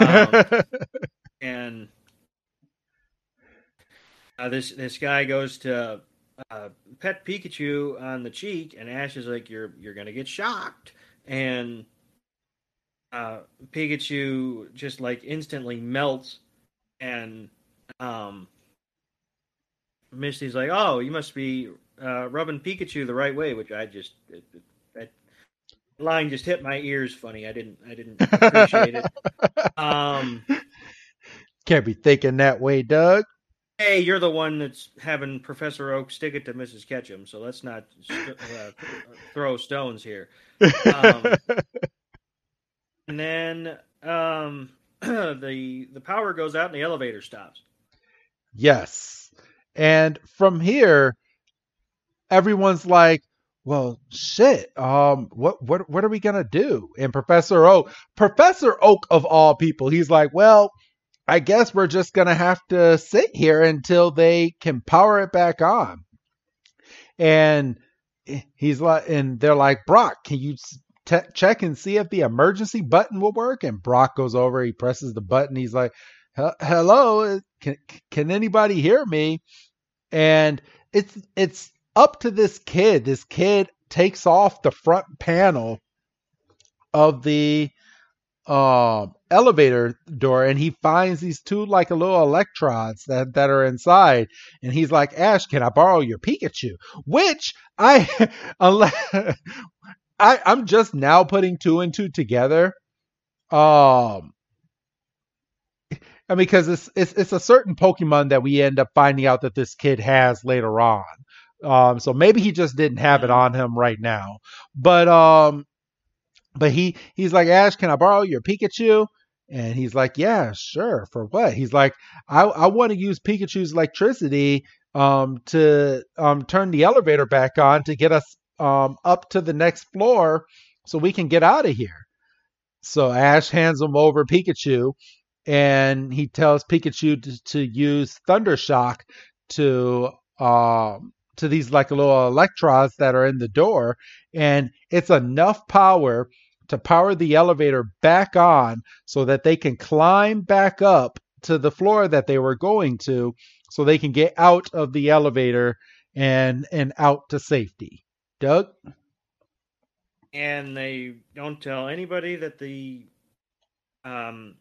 [SPEAKER 2] Um, <laughs> and uh, this this guy goes to uh, pet Pikachu on the cheek, and Ash is like, "You're you're gonna get shocked," and uh, Pikachu just like instantly melts, and um, Misty's like, "Oh, you must be uh, rubbing Pikachu the right way," which I just it, it, that line just hit my ears funny. I didn't I didn't appreciate it. <laughs> Um,
[SPEAKER 1] Can't be thinking that way, Doug.
[SPEAKER 2] Hey, you're the one that's having Professor Oak stick it to Mrs. Ketchum, so let's not st- uh, throw stones here. Um, <laughs> and then um, <clears throat> the the power goes out and the elevator stops.
[SPEAKER 1] yes. And from here, everyone's like, well, shit. Um, what what what are we gonna do? And Professor Oak, Professor Oak of all people, he's like, well, I guess we're just gonna have to sit here until they can power it back on. And he's like, and they're like, Brock, can you t- check and see if the emergency button will work? And Brock goes over, he presses the button, he's like, hello, can can anybody hear me? And it's it's up to this kid. This kid takes off the front panel of the um elevator door and he finds these two like a little electrodes that that are inside and he's like ash can i borrow your pikachu which i <laughs> unless <laughs> i i'm just now putting two and two together um I mean, because it's, it's it's a certain Pokemon that we end up finding out that this kid has later on. Um, so maybe he just didn't have it on him right now. But um, but he he's like, Ash, can I borrow your Pikachu? And he's like, Yeah, sure. For what? He's like, I I want to use Pikachu's electricity um to um turn the elevator back on to get us um up to the next floor so we can get out of here. So Ash hands him over Pikachu and he tells Pikachu to, to use Thundershock to um to these like little electrodes that are in the door, and it's enough power to power the elevator back on so that they can climb back up to the floor that they were going to so they can get out of the elevator and and out to safety. Doug?
[SPEAKER 2] And they don't tell anybody that the um,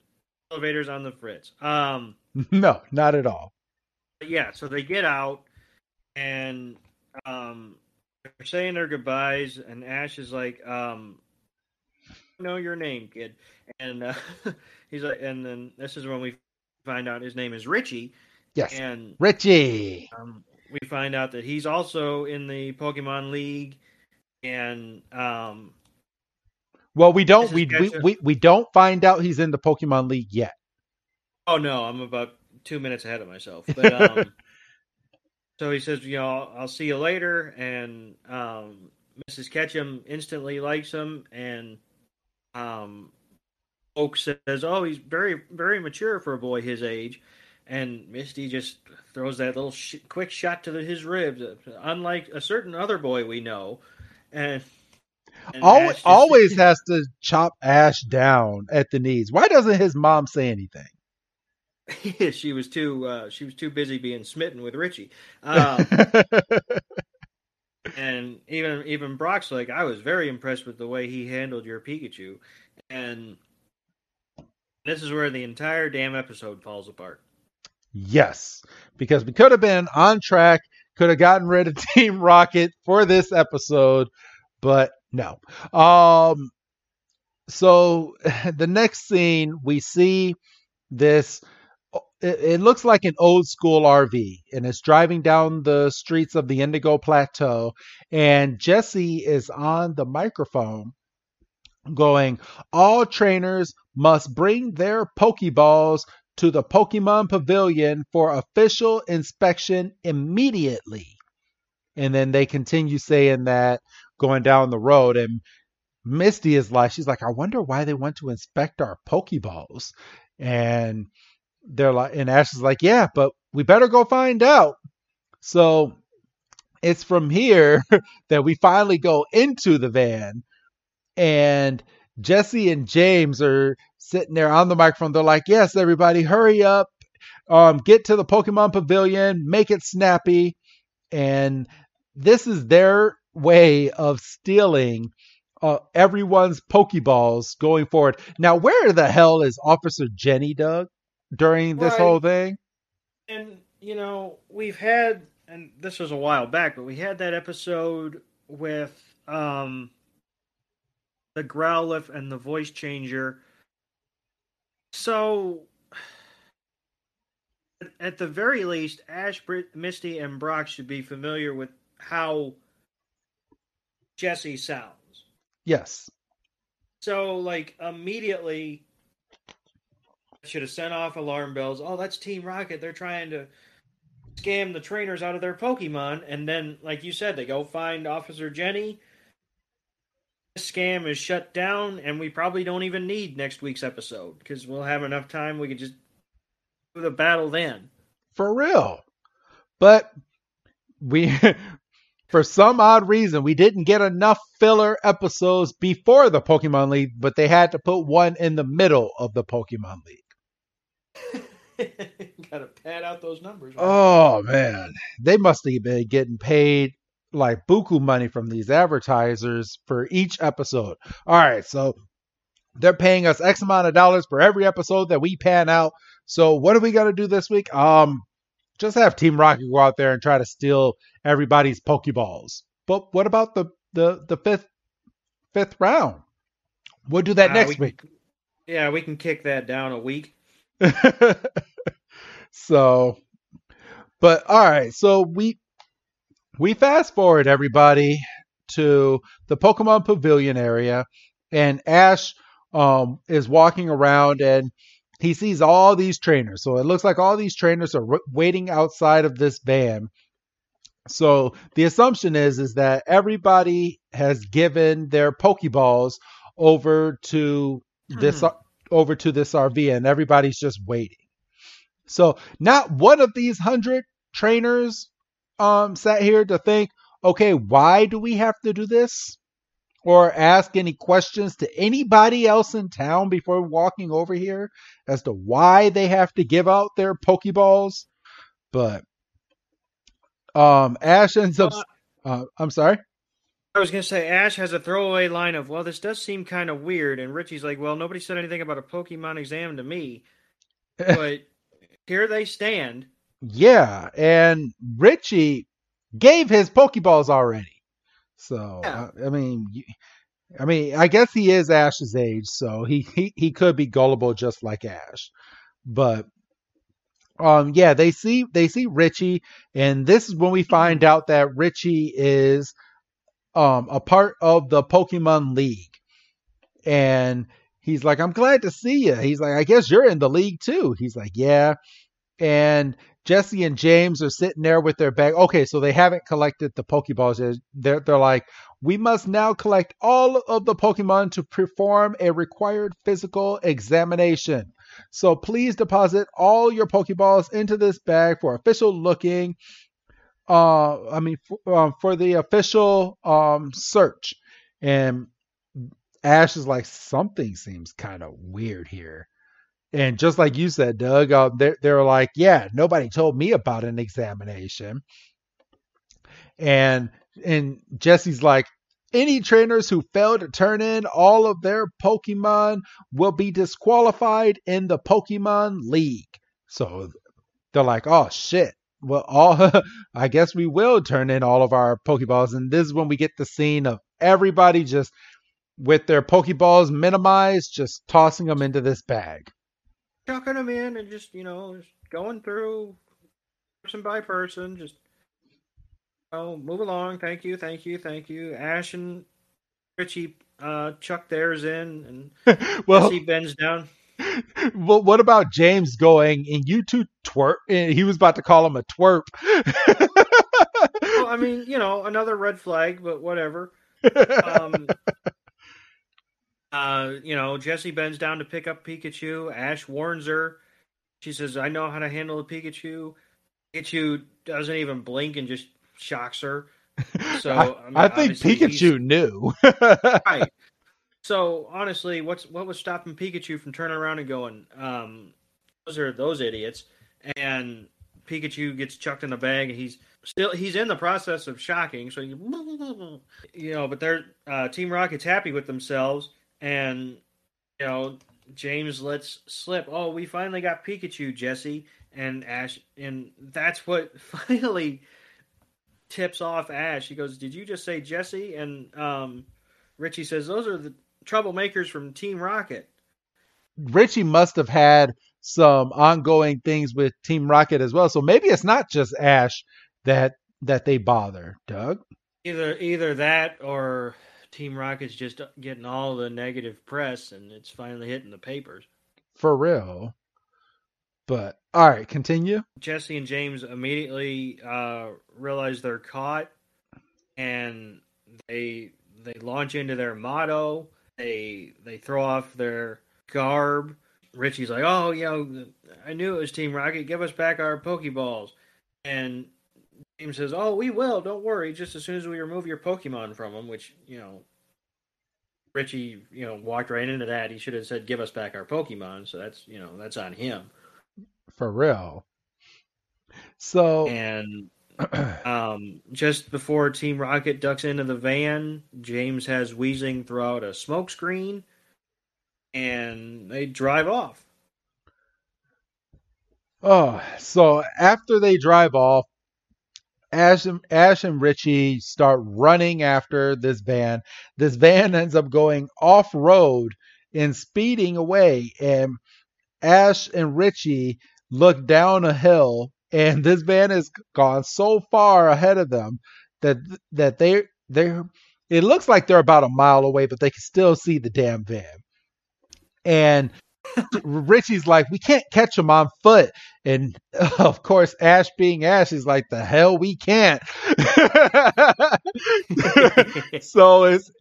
[SPEAKER 2] elevator's on the fritz. Um, <laughs>
[SPEAKER 1] no, not at all.
[SPEAKER 2] yeah, so they get out and um, they're saying their goodbyes, and Ash is like, um, "Know your name, kid," and uh, <laughs> he's like, and then this is when we find out his name is Richie.
[SPEAKER 1] Yes,
[SPEAKER 2] and
[SPEAKER 1] Richie.
[SPEAKER 2] Um, we find out that he's also in the Pokemon League, and um,
[SPEAKER 1] well, we don't we, we, we we don't find out he's in the Pokemon League yet.
[SPEAKER 2] Oh no, I'm about two minutes ahead of myself. But um, <laughs> so he says, you know, I'll, see you later, and um, Mrs. Ketchum instantly likes him, and um, Oak says, "Oh, he's very very mature for a boy his age." And Misty just throws that little sh- quick shot to the, his ribs, unlike a certain other boy we know. And
[SPEAKER 1] always, just, always <laughs> has to chop Ash down at the knees. Why doesn't his mom say anything? <laughs>
[SPEAKER 2] she was too uh, she was too busy being smitten with Richie. <laughs> Um, and even even Brock's like, I was very impressed with the way he handled your Pikachu, and this is where the entire damn episode falls apart.
[SPEAKER 1] Yes, because we could have been on track, could have gotten rid of <laughs> Team Rocket for this episode, but no. Um, so <laughs> the next scene we see this. It, it looks like an old school RV, and it's driving down the streets of the Indigo Plateau. And Jessie is on the microphone, going, "All trainers must bring their Pokeballs to the Pokemon Pavilion for official inspection immediately." And then they continue saying that going down the road and Misty is like, she's like, I wonder why they want to inspect our Pokeballs. And they're like, and Ash is like, yeah, but we better go find out. So it's from here <laughs> that we finally go into the van and Jessie and James are sitting there on the microphone. They're like, yes, everybody, hurry up. Um, get to the Pokemon Pavilion, make it snappy. And this is their way of stealing uh, everyone's Pokeballs going forward. Now, where the hell is Officer Jenny, Doug, during this right. whole thing?
[SPEAKER 2] And, you know, we've had, and this was a while back, but we had that episode with um, the Growlithe and the voice changer. So, at the very least, Ash, Misty, and Brock should be familiar with how Jessie sounds.
[SPEAKER 1] Yes.
[SPEAKER 2] So, like, immediately, should have sent off alarm bells. Oh, that's Team Rocket. They're trying to scam the trainers out of their Pokemon. And then, like you said, they go find Officer Jenny. This scam is shut down, and we probably don't even need next week's episode because we'll have enough time. We could just do the battle then.
[SPEAKER 1] For real. But we <laughs> for some odd reason, we didn't get enough filler episodes before the Pokemon League, but they had to put one in the middle of the Pokemon League. <laughs>
[SPEAKER 2] Gotta pad out those numbers.
[SPEAKER 1] Right? Oh man, they must have been getting paid like buku money from these advertisers for each episode. All right, so they're paying us X amount of dollars for every episode that we pan out. So what are we gonna do this week? Um, just have Team Rocket go out there and try to steal everybody's Pokeballs. But what about the the the fifth fifth round? We'll do that uh, next we week.
[SPEAKER 2] yeah, we can kick that down a week. <laughs>
[SPEAKER 1] so, but all right. So we we fast forward everybody to the Pokemon Pavilion area, and Ash um, is walking around and he sees all these trainers. So it looks like all these trainers are waiting outside of this van. So the assumption is is that everybody has given their Pokeballs over to this mm. Over to this RV, and everybody's just waiting. So not one of these hundred trainers um, sat here to think, okay, why do we have to do this? or ask any questions to anybody else in town before walking over here as to why they have to give out their Pokeballs. But um, Ash ends up. Uh, I'm sorry.
[SPEAKER 2] I was gonna say Ash has a throwaway line of, "Well, this does seem kind of weird," and Richie's like, "Well, nobody said anything about a Pokemon exam to me, <laughs> but here they stand."
[SPEAKER 1] Yeah, and Richie gave his Pokeballs already. So
[SPEAKER 2] Yeah.
[SPEAKER 1] I, I mean, I mean, I guess he is Ash's age, so he he he could be gullible just like Ash. But um, yeah, they see they see Richie, and this is when we find out that Richie is um a part of the Pokemon League, and he's like, "I'm glad to see you." He's like, "I guess you're in the league too." He's like, "Yeah," and Jessie and James are sitting there with their bag. Okay, so they haven't collected the Pokeballs. yet. They're they're like, we must now collect all of the Pokemon to perform a required physical examination. So please deposit all your Pokeballs into this bag for official looking. Uh, I mean, for, um, for the official um search. And Ash is like, something seems kind of weird here. And just like you said, Doug, uh, they're, they're like, yeah, nobody told me about an examination. And and Jessie's like, any trainers who fail to turn in all of their Pokemon will be disqualified in the Pokemon League. So they're like, oh shit. Well, all <laughs> I guess we will turn in all of our Pokeballs, and this is when we get the scene of everybody just with their Pokeballs minimized, just tossing them into this bag.
[SPEAKER 2] chucking them in and just you know just going through person by person just oh move along. Thank you thank you thank you. Ash and richie uh chuck theirs in and <laughs>
[SPEAKER 1] well,
[SPEAKER 2] Jessie bends down
[SPEAKER 1] well, what about James going and you two twerp? He was about to call him a twerp.
[SPEAKER 2] well i mean you know another red flag but whatever um uh you know jessie bends down to pick up pikachu ash warns her she says i know how to handle a pikachu pikachu doesn't even blink and just shocks her So,
[SPEAKER 1] I,
[SPEAKER 2] I mean,
[SPEAKER 1] I think Pikachu knew.
[SPEAKER 2] right. So honestly, what's what was stopping Pikachu from turning around and going, um, those are those idiots? And Pikachu gets chucked in a bag. And he's still he's in the process of shocking. So you, <laughs> you know, but they're uh, Team Rocket's happy with themselves, and you know James lets slip. Oh, we finally got Pikachu, Jessie and Ash, and that's what <laughs> finally tips off Ash. He goes, "Did you just say Jessie?" And um, Richie says, "Those are the troublemakers from Team Rocket."
[SPEAKER 1] Richie must have had some ongoing things with Team Rocket as well. So maybe it's not just Ash that that they bother, Doug.
[SPEAKER 2] Either either that or Team Rocket's just getting all the negative press, and it's finally hitting the papers.
[SPEAKER 1] For real. But all right, continue.
[SPEAKER 2] Jessie and James immediately uh, realize they're caught, and they they launch into their motto. They they throw off their garb. Richie's like, "Oh, you know, I knew it was Team Rocket. Give us back our Pokeballs." And James says, "Oh, we will. Don't worry. Just as soon as we remove your Pokemon from them." Which you know, Richie, you know, walked right into that. He should have said, "Give us back our Pokemon." So that's you know that's on him.
[SPEAKER 1] For real. So
[SPEAKER 2] And <clears throat> um, just before Team Rocket ducks into the van, James has Weezing throw out a smoke screen, and they drive off.
[SPEAKER 1] Oh, so after they drive off, Ash and, Ash and Richie start running after this van. This van <laughs> ends up going off road and speeding away. And Ash and Richie look down a hill, and this van has gone so far ahead of them that that they they it looks like they're about a mile away, but they can still see the damn van. And Richie's like, we can't catch him on foot. And <laughs> of course, Ash being Ash is like, the hell we can't. <laughs> so it's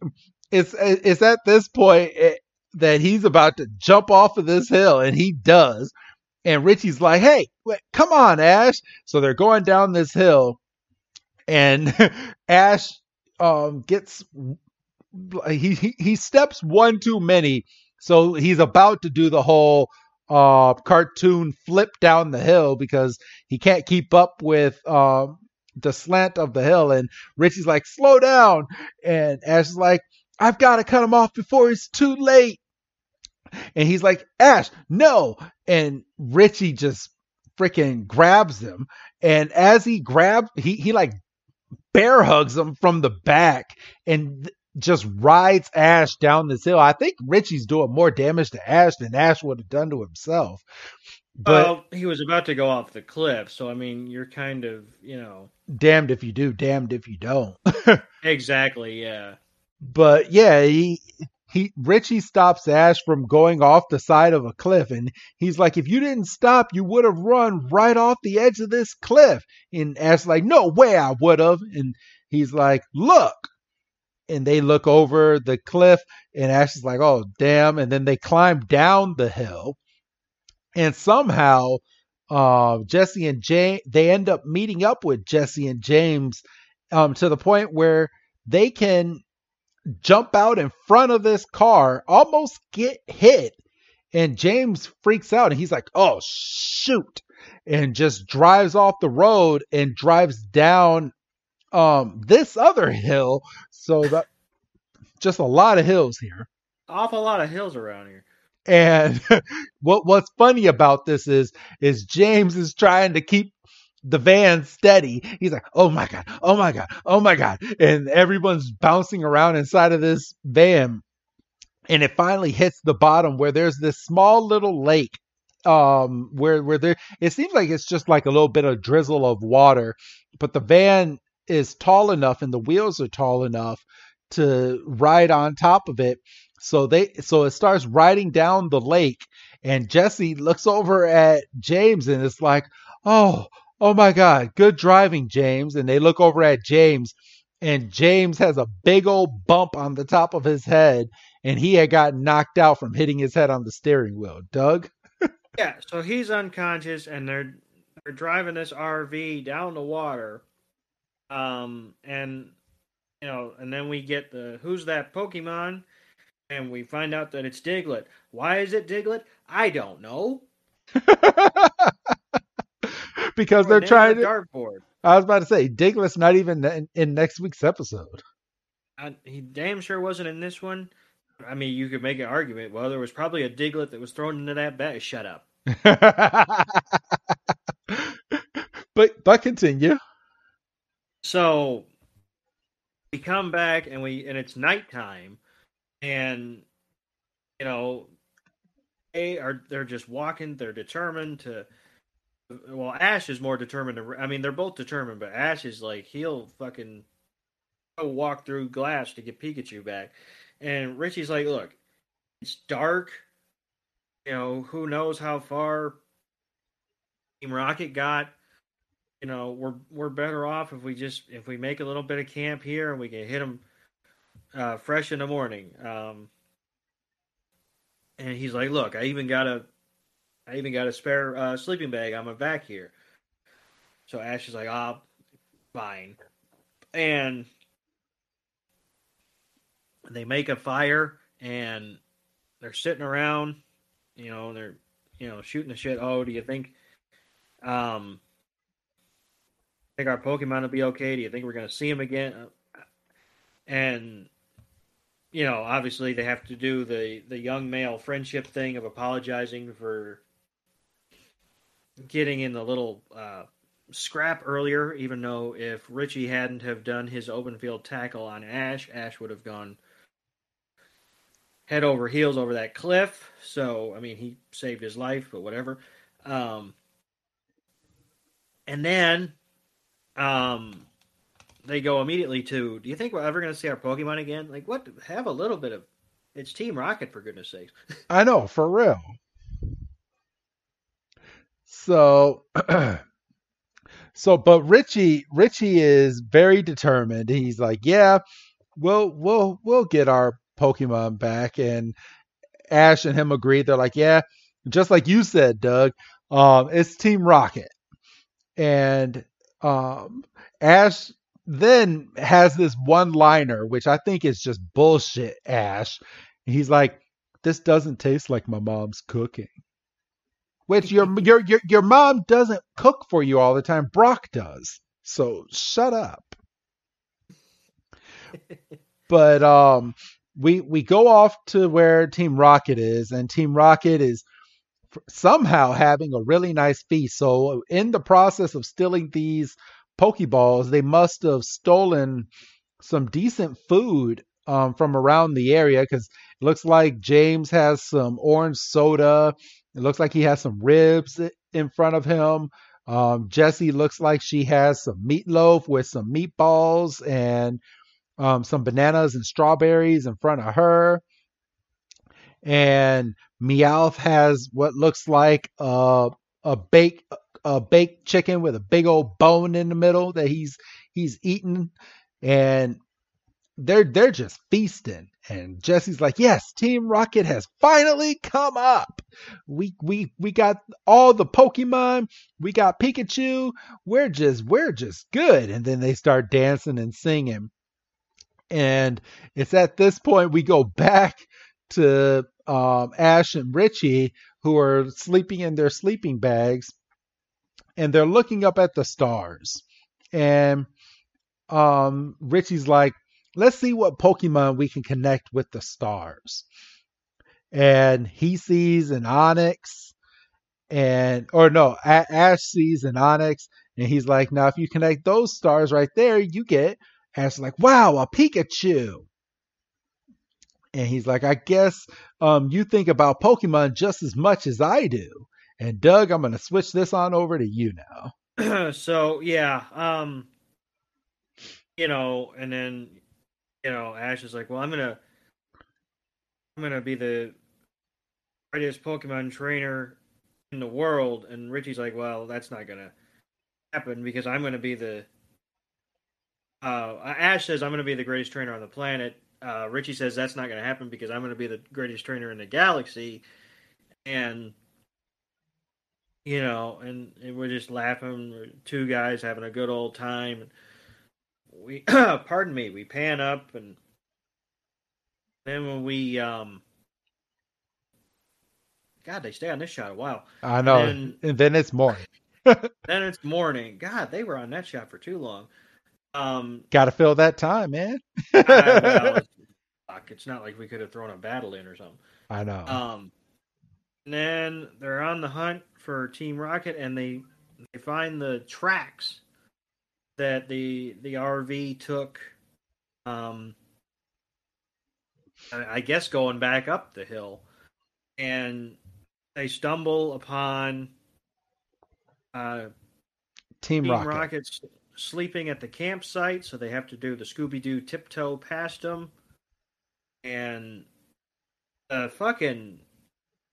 [SPEAKER 1] it's it's at this point eh, that he's about to jump off of this hill, and he does. And Richie's like, hey, come on, Ash. So they're going down this hill, and <laughs> Ash um, gets he he, he steps one too many, so he's about to do the whole uh cartoon flip down the hill because he can't keep up with um the slant of the hill. And Richie's like slow down. And Ash is like I've got to cut him off before it's too late and he's like Ash no and Richie just freaking grabs him and as he grabs he he like bear hugs him from the back and just rides Ash down this hill. I think Richie's doing more damage to Ash than Ash would have done to himself.
[SPEAKER 2] But well, he was about to go off the cliff, so I mean, you're kind of, you know,
[SPEAKER 1] damned if you do, damned if you don't. <laughs>
[SPEAKER 2] exactly, yeah.
[SPEAKER 1] But yeah, he he Richie stops Ash from going off the side of a cliff and he's like if you didn't stop you would have run right off the edge of this cliff and Ash's like no way I would have and he's like look and they look over the cliff and Ash is like, oh damn. And then they climb down the hill. And somehow uh, Jessie and James they end up meeting up with Jessie and James um, to the point where they can jump out in front of this car, almost get hit. And James freaks out and he's like, oh shoot. And just drives off the road and drives down um this other hill so that just a lot of hills here
[SPEAKER 2] awful lot of hills around here
[SPEAKER 1] and <laughs> what what's funny about this is is james is trying to keep the van steady. He's like oh my god oh my god oh my god. And everyone's bouncing around inside of this van. And it finally hits the bottom where there's this small little lake um where where there it seems like it's just like a little bit of drizzle of water but the van is tall enough and the wheels are tall enough to ride on top of it. So they so it starts riding down the lake and Jessie looks over at James and it's like, "Oh, oh my god, good driving, James." And they look over at James and James has a big old bump on the top of his head and he had gotten knocked out from hitting his head on the steering wheel. Doug? <laughs>
[SPEAKER 2] yeah, so he's unconscious and they're they're driving this RV down the water um, and you know, and then we get the who's that Pokemon, and we find out that it's Diglett. Why is it Diglett? I don't know. <laughs> <laughs>
[SPEAKER 1] because they're trying to dartboard. I was about to say Diglett's not even in, in next week's episode.
[SPEAKER 2] Uh, he damn sure wasn't in this one. I mean, you could make an argument. Well, there was probably a Diglett that was thrown into that bag. Shut up. <laughs>
[SPEAKER 1] but but continue.
[SPEAKER 2] So we come back and we and it's nighttime, and you know they are they're just walking. They're determined to. Well, Ash is more determined to. I mean, they're both determined, but Ash is like he'll fucking walk through glass to get Pikachu back, and Richie's like, "Look, it's dark. You know, who knows how far Team Rocket got." you know we're we're better off if we just if we make a little bit of camp here and we can hit them uh, fresh in the morning. Um, and he's like, "Look, I even got a, I even got a spare uh, sleeping bag on my back here." So Ash is like, "Ah, fine," and they make a fire and they're sitting around, you know, they're you know shooting the shit. Oh, do you think? Um, think our Pokemon will be okay? Do you think we're going to see them again? And you know, obviously they have to do the the young male friendship thing of apologizing for getting in the little uh, scrap earlier. Even though if Richie hadn't have done his open field tackle on Ash, Ash would have gone head over heels over that cliff. So I mean, he saved his life, but whatever. Um, and then um, they go immediately to, do you think we're ever going to see our Pokemon again? Like, what? Have a little bit of. It's Team Rocket, for goodness sakes. <laughs>
[SPEAKER 1] I know, for real. So, <clears throat> so, but Richie, Richie is very determined. He's like, yeah, we'll, we'll, we'll get our Pokemon back. And Ash and him agree. They're like, yeah, just like you said, Doug, um, it's Team Rocket. And um, Ash then has this one liner, which I think is just bullshit, Ash. He's like, This doesn't taste like my mom's cooking. Which your your your your mom doesn't cook for you all the time. Brock does. So shut up. but um we we go off to where Team Rocket is, and Team Rocket is somehow having a really nice feast. So in the process of stealing these Pokeballs, they must have stolen some decent food um, from around the area because it looks like James has some orange soda. It looks like he has some ribs in front of him. Um, Jessie looks like she has some meatloaf with some meatballs and um, some bananas and strawberries in front of her. And Meowth has what looks like a a baked a baked chicken with a big old bone in the middle that he's he's eating, and they're they're just feasting. And Jessie's like, "Yes, Team Rocket has finally come up. We we we got all the Pokemon. We got Pikachu. We're just we're just good." And then they start dancing and singing. And it's at this point we go back to um, Ash and Richie, who are sleeping in their sleeping bags, and they're looking up at the stars. And um, Richie's like, let's see what Pokemon we can connect with the stars. And he sees an Onix, and or no, Ash sees an Onix, and he's like, now if you connect those stars right there, you get. Ash like, wow, a Pikachu. And he's like, I guess um, you think about Pokemon just as much as I do. And Doug, I'm going to switch this on over to you
[SPEAKER 2] now. <clears throat> so, yeah. Um, you know, and then, you know, Ash is like, well, I'm to, I'm to be the greatest Pokemon trainer in the world. And Richie's like, well, that's not to happen because I'm to be the, uh, Ash says, I'm to be the greatest trainer on the planet uh, Richie says that's not to happen because I'm to be the greatest trainer in the galaxy, and you know, and, and we're just laughing. Two guys having a good old time. We, <clears throat> pardon me, we pan up, and then when we, um, God, they stay on this shot a while.
[SPEAKER 1] I know, and then, and then it's morning. <laughs>
[SPEAKER 2] then it's morning. God, they were on that shot for too long. Um,
[SPEAKER 1] Got to fill that time, man.
[SPEAKER 2] I, well, <laughs> it's, it's not like we could have thrown a battle in or something.
[SPEAKER 1] I know.
[SPEAKER 2] Um, and then they're on the hunt for Team Rocket, and they they find the tracks that the the RV took. Um, I, guess going back up the hill, and they stumble upon uh,
[SPEAKER 1] Team, Team Rocket.
[SPEAKER 2] Rocket's sleeping at the campsite, so they have to do the Scooby Doo tiptoe past them. And the fucking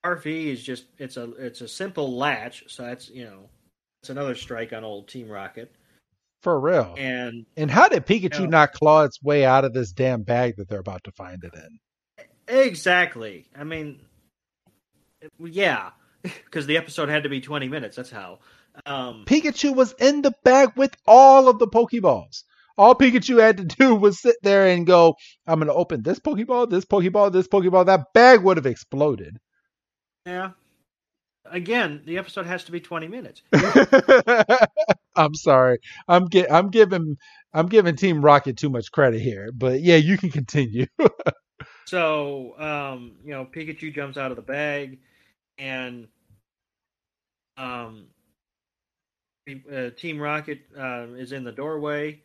[SPEAKER 2] RV is just it's a it's a simple latch, so that's you know it's another strike on old Team Rocket.
[SPEAKER 1] For real.
[SPEAKER 2] And
[SPEAKER 1] and how did Pikachu you know, not claw its way out of this damn bag that they're about to find it in?
[SPEAKER 2] Exactly. I mean, yeah, <laughs> because the episode had to be twenty minutes. That's how. Um,
[SPEAKER 1] Pikachu was in the bag with all of the Pokeballs. All Pikachu had to do was sit there and go, I'm going to open this Pokeball, this Pokeball, this Pokeball. That bag would have exploded.
[SPEAKER 2] Yeah. Again, the episode has to be 20 minutes. <laughs>
[SPEAKER 1] I'm sorry. I'm get, I'm giving I'm giving Team Rocket too much credit here, but yeah, you can continue. <laughs>
[SPEAKER 2] so, um, you know, Pikachu jumps out of the bag and um uh, Team Rocket uh, is in the doorway,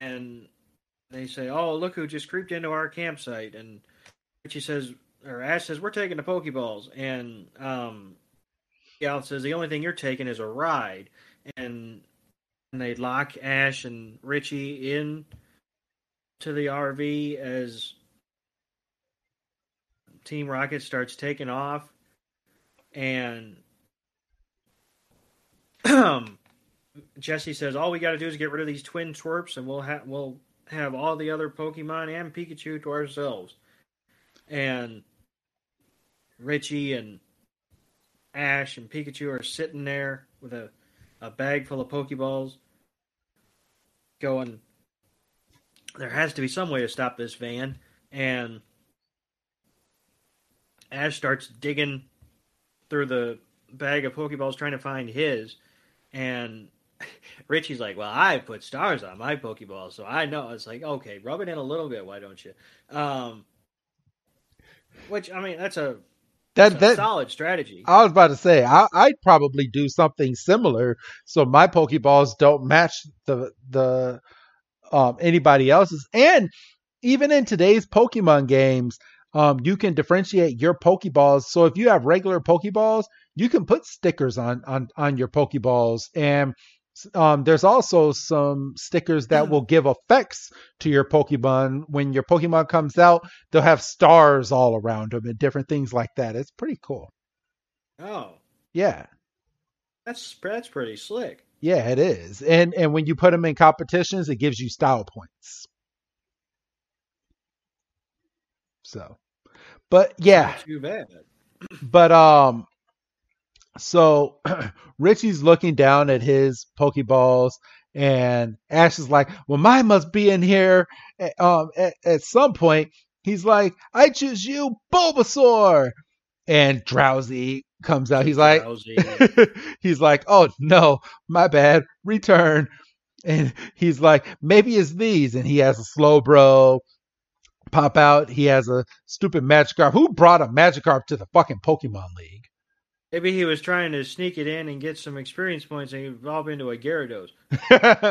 [SPEAKER 2] and they say, "Oh, look who just creeped into our campsite." And Richie says, or Ash says, "We're taking the Pokeballs," and um, Gal says, "The only thing you're taking is a ride." And and they lock Ash and Richie in to the RV as Team Rocket starts taking off, and <clears throat> Jessie says all we got to do is get rid of these twin twerps, and we'll have we'll have all the other Pokemon and Pikachu to ourselves. And Richie and Ash and Pikachu are sitting there with a, a bag full of Pokeballs, going, there has to be some way to stop this van. And Ash starts digging through the bag of Pokeballs trying to find his. And <laughs> Richie's like, Well, I put stars on my Pokeball, so I know. It's like, okay, rub it in a little bit, why don't you? Um, which, I mean, that's a,
[SPEAKER 1] That
[SPEAKER 2] that's a
[SPEAKER 1] that
[SPEAKER 2] solid strategy.
[SPEAKER 1] I was about to say I, I'd probably do something similar so my Pokeballs don't match the the um, anybody else's. And even in today's Pokemon games, um, you can differentiate your Pokeballs. So if you have regular Pokeballs, you can put stickers on on on your Pokeballs, and um, there's also some stickers that will give effects to your Pokemon. When your Pokemon comes out, they'll have stars all around them and different things like that. It's pretty cool.
[SPEAKER 2] Oh,
[SPEAKER 1] Yeah.
[SPEAKER 2] that's that's pretty slick.
[SPEAKER 1] Yeah, it is. And and when you put them in competitions, it gives you style points. So, but yeah,
[SPEAKER 2] Not too bad. <clears throat>
[SPEAKER 1] but um so <clears throat> Richie's looking down at his Pokeballs and Ash is like, "Well, mine must be in here." Um, at, at some point, he's like, "I choose you, Bulbasaur," and Drowzee comes out. He's like, <laughs> he's like, "Oh no, my bad. Return." And he's like, "Maybe it's these." And he has a Slowbro pop out. He has a stupid Magikarp. Who brought a Magikarp to the fucking Pokemon League?
[SPEAKER 2] Maybe he was trying to sneak it in and get some experience points and evolve into a Gyarados.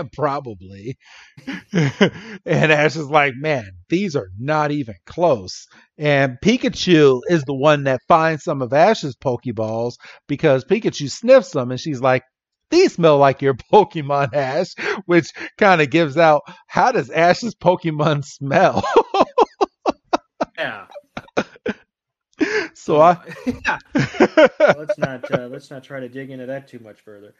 [SPEAKER 2] <laughs>
[SPEAKER 1] Probably. <laughs> and Ash is like, man, these are not even close. And Pikachu is the one that finds some of Ash's Pokeballs because Pikachu sniffs them and she's like, these smell like your <laughs> Pokemon, Ash, which kind of gives out how does Ash's Pokemon smell?
[SPEAKER 2] Yeah.
[SPEAKER 1] So I. <laughs>
[SPEAKER 2] yeah. <laughs> Let's not uh, let's not try to dig into that too much further.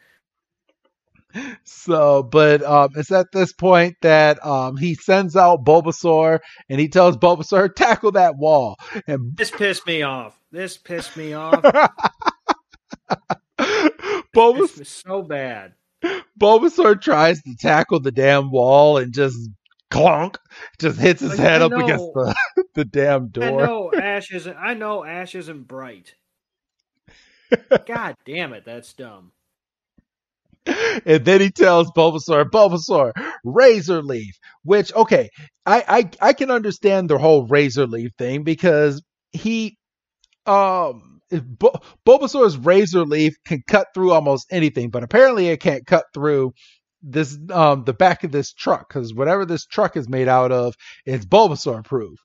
[SPEAKER 1] So, but um, it's at this point that um, he sends out Bulbasaur and he tells Bulbasaur, tackle that wall. And <laughs>
[SPEAKER 2] This pissed me off. This pissed me off.
[SPEAKER 1] Bulbas-
[SPEAKER 2] This was so bad.
[SPEAKER 1] Bulbasaur tries to tackle the damn wall and just clunk, just hits his
[SPEAKER 2] Like,
[SPEAKER 1] head
[SPEAKER 2] I
[SPEAKER 1] up against the, the damn
[SPEAKER 2] I
[SPEAKER 1] door.
[SPEAKER 2] know Ash isn't. I know Ash isn't bright. <laughs> God damn it, that's dumb.
[SPEAKER 1] and then he tells Bulbasaur, Bulbasaur, Razor Leaf. Which, okay, I, I I can understand the whole Razor Leaf thing because he, um, Bu- Bulbasaur's Razor Leaf can cut through almost anything, but apparently it can't cut through this um the back of this truck because whatever this truck is made out of, it's Bulbasaur proof.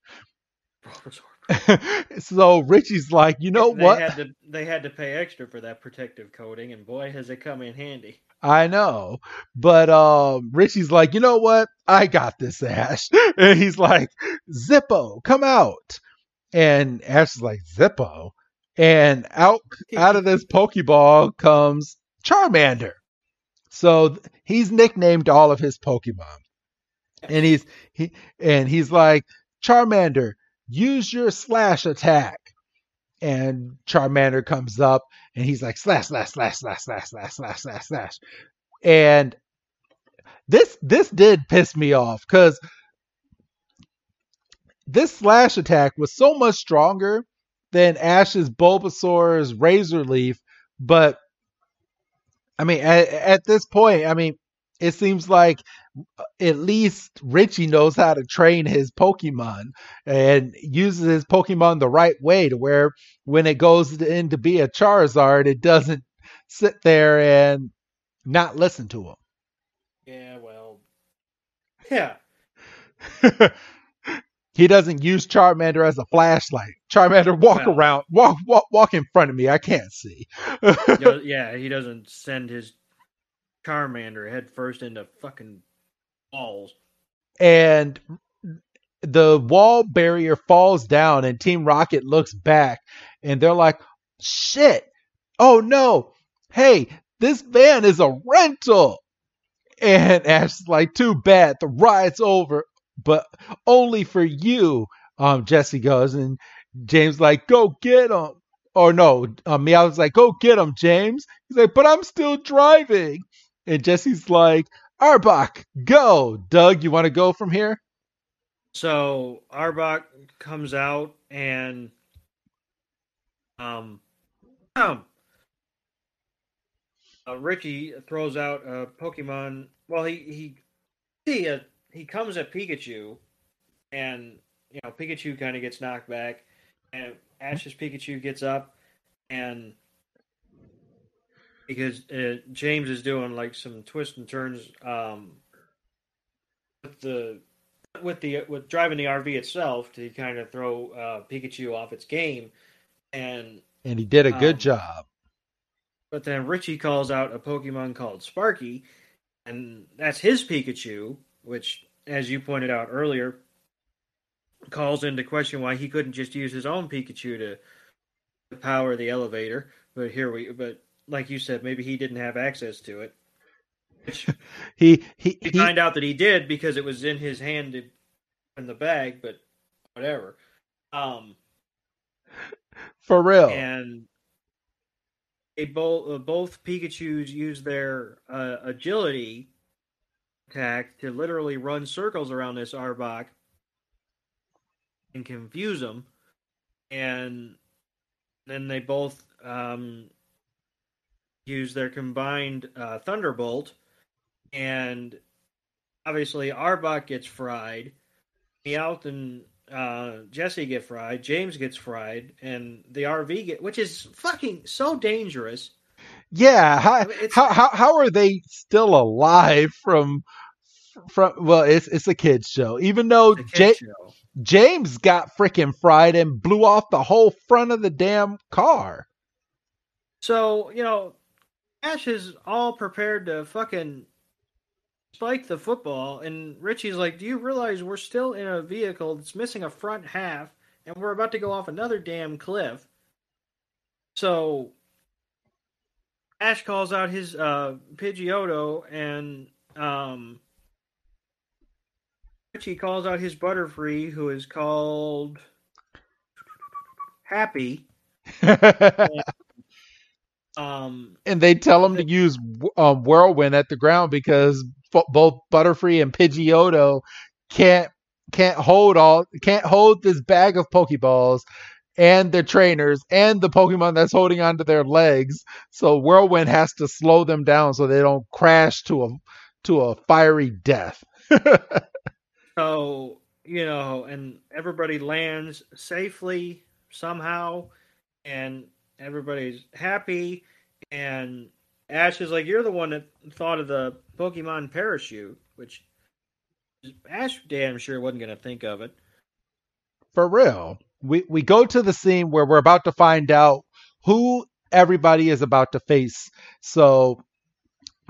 [SPEAKER 1] <laughs> so Richie's like, you know
[SPEAKER 2] they
[SPEAKER 1] what?
[SPEAKER 2] Had to, they had to pay extra for that protective coating, and boy, has it come in handy.
[SPEAKER 1] I know. But um Richie's like, you know what? I got this, Ash. <laughs> And he's like, Zippo, come out. And Ash is like, Zippo. And out out of this Pokeball comes Charmander. So he's nicknamed all of his Pokemon. And he's he and he's like, Charmander, use your slash attack. And Charmander comes up and he's like slash slash slash slash slash slash slash slash slash. And this this did piss me off because this slash attack was so much stronger than Ash's Bulbasaur's Razor Leaf, but I mean at, at this point, I mean it seems like at least Richie knows how to train his Pokemon and uses his Pokemon the right way to where when it goes in to be a Charizard, it doesn't sit there and not listen to him.
[SPEAKER 2] Yeah, well, yeah. <laughs>
[SPEAKER 1] he doesn't use Charmander as a flashlight. Charmander walk
[SPEAKER 2] Well.
[SPEAKER 1] around, walk, walk, walk in front of me. I can't see. <laughs>
[SPEAKER 2] Yeah, he doesn't send his Charmander head first into fucking walls.
[SPEAKER 1] and the wall barrier falls down, and Team Rocket looks back, and they're like, "Shit! Oh no! Hey, this van is a rental." And <laughs> Ash's like, "Too bad, the ride's over, but only for you." Um, Jessie goes, and James like, "Go get him." Or no, um, Meowth's like, "Go get him, James." He's like, "But I'm still driving." And Jessie's like, Arbok, go. Doug, you want to go from here?
[SPEAKER 2] So Arbok comes out and um, um uh, Richie throws out a Pokemon. Well, he he he uh, he comes at Pikachu, and you know Pikachu kind of gets knocked back, and Ash's Pikachu gets up, and because uh, James is doing like some twists and turns um, with the with the with driving the RV itself to kind of throw uh, Pikachu off its game, and
[SPEAKER 1] and he did a good
[SPEAKER 2] um,
[SPEAKER 1] job.
[SPEAKER 2] But then Richie calls out a Pokemon called Sparky, and that's his Pikachu, which, as you pointed out earlier, calls into question why he couldn't just use his own Pikachu to power the elevator. But here we, but like you said, maybe he didn't have access to it. Which <laughs>
[SPEAKER 1] he he, he
[SPEAKER 2] find out that he did because it was in his hand in the bag. But whatever. Um,
[SPEAKER 1] for real.
[SPEAKER 2] and they both uh, both Pikachu's use their uh, agility attack to literally run circles around this Arbok and confuse them, and then they both um, use their combined uh, Thunderbolt, and obviously Arbok gets fried. Meowth and uh, Jessie get fried, James gets fried, and the RV get, which is fucking so dangerous.
[SPEAKER 1] Yeah, how,
[SPEAKER 2] I mean,
[SPEAKER 1] how how how are they still alive from from? Well, it's it's a kids show. Even though
[SPEAKER 2] kid show.
[SPEAKER 1] James got freaking fried and blew off the whole front of the damn car.
[SPEAKER 2] So you know, Ash is all prepared to fucking spike the football, and Richie's like, "Do you realize we're still in a vehicle that's missing a front half, and we're about to go off another damn cliff?" So Ash calls out his uh, Pidgeotto, and um, Richie calls out his Butterfree, who is called Happy. <laughs> Um,
[SPEAKER 1] and they tell him to use um, whirlwind at the ground because f- both Butterfree and Pidgeotto can't can't hold all can't hold this bag of Pokeballs and their trainers and the Pokemon that's holding onto their legs. So whirlwind has to slow them down so they don't crash to a to a fiery death. <laughs>
[SPEAKER 2] So, you know, and everybody lands safely somehow, and everybody's happy. And Ash is like, You're the one that thought of the Pokemon parachute, which Ash damn sure wasn't going to think of it.
[SPEAKER 1] For real. We we go to the scene where we're about to find out who everybody is about to face. So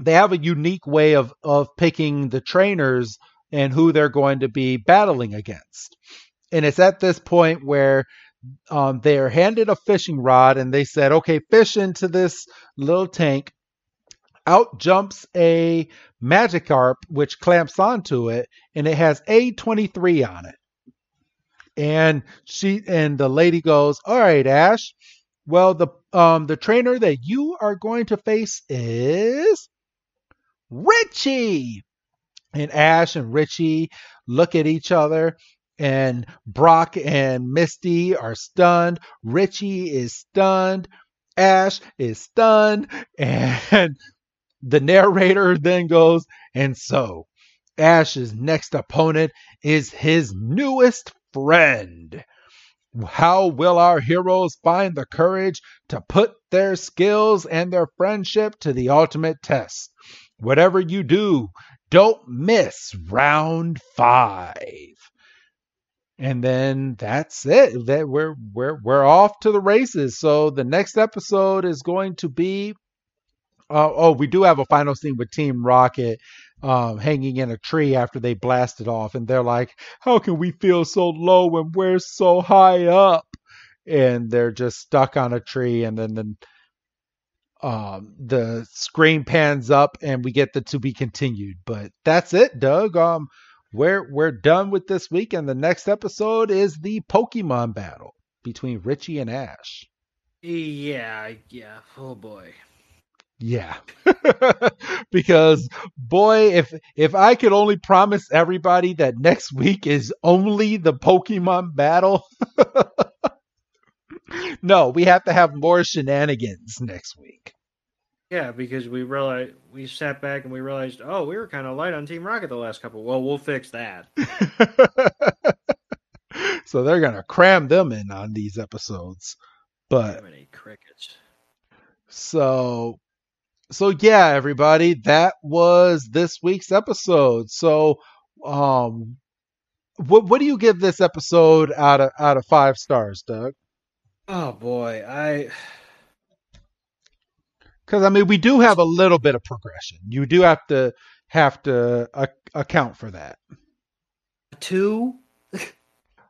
[SPEAKER 1] they have a unique way of of picking the trainers and who they're going to be battling against. And it's at this point where um, they are handed a fishing rod and they said, okay, fish into this little tank. Out jumps a Magikarp, which clamps onto it, and it has A23 on it. And she and the lady goes, "All right, Ash. Well, the um the trainer that you are going to face is Richie." And Ash and Richie look at each other, and Brock and Misty are stunned. Richie is stunned. Ash is stunned, <laughs> and the narrator then goes, and so Ash's next opponent is his newest friend. How will our heroes find the courage to put their skills and their friendship to the ultimate test? Whatever you do, don't miss round five. And then that's it. That we're we're we're off to the races. So the next episode is going to be uh, oh, we do have a final scene with Team Rocket um, hanging in a tree after they blasted off, and they're like, "How can we feel so low when we're so high up?" And they're just stuck on a tree, and then the um, the screen pans up, and we get the to be continued. But that's it, Doug. Um, we're we're done with this week, and the next episode is the Pokemon battle between Richie and Ash.
[SPEAKER 2] Yeah, yeah. Oh boy.
[SPEAKER 1] Yeah. <laughs> because boy, if if I could only promise everybody that next week is only the Pokemon battle. <laughs> no, we have to have more shenanigans next week.
[SPEAKER 2] Yeah, because we realized we sat back and we realized, oh, we were kind of light on Team Rocket the last couple. Well, we'll fix that. <laughs>
[SPEAKER 1] so they're gonna cram them in on these episodes. But
[SPEAKER 2] crickets.
[SPEAKER 1] So so yeah, everybody, that was this week's episode. So um what what do you give this episode out of out of five stars, Doug?
[SPEAKER 2] Oh boy, I
[SPEAKER 1] because I mean we do have a little bit of progression. You do have to have to uh, account for that.
[SPEAKER 2] Two.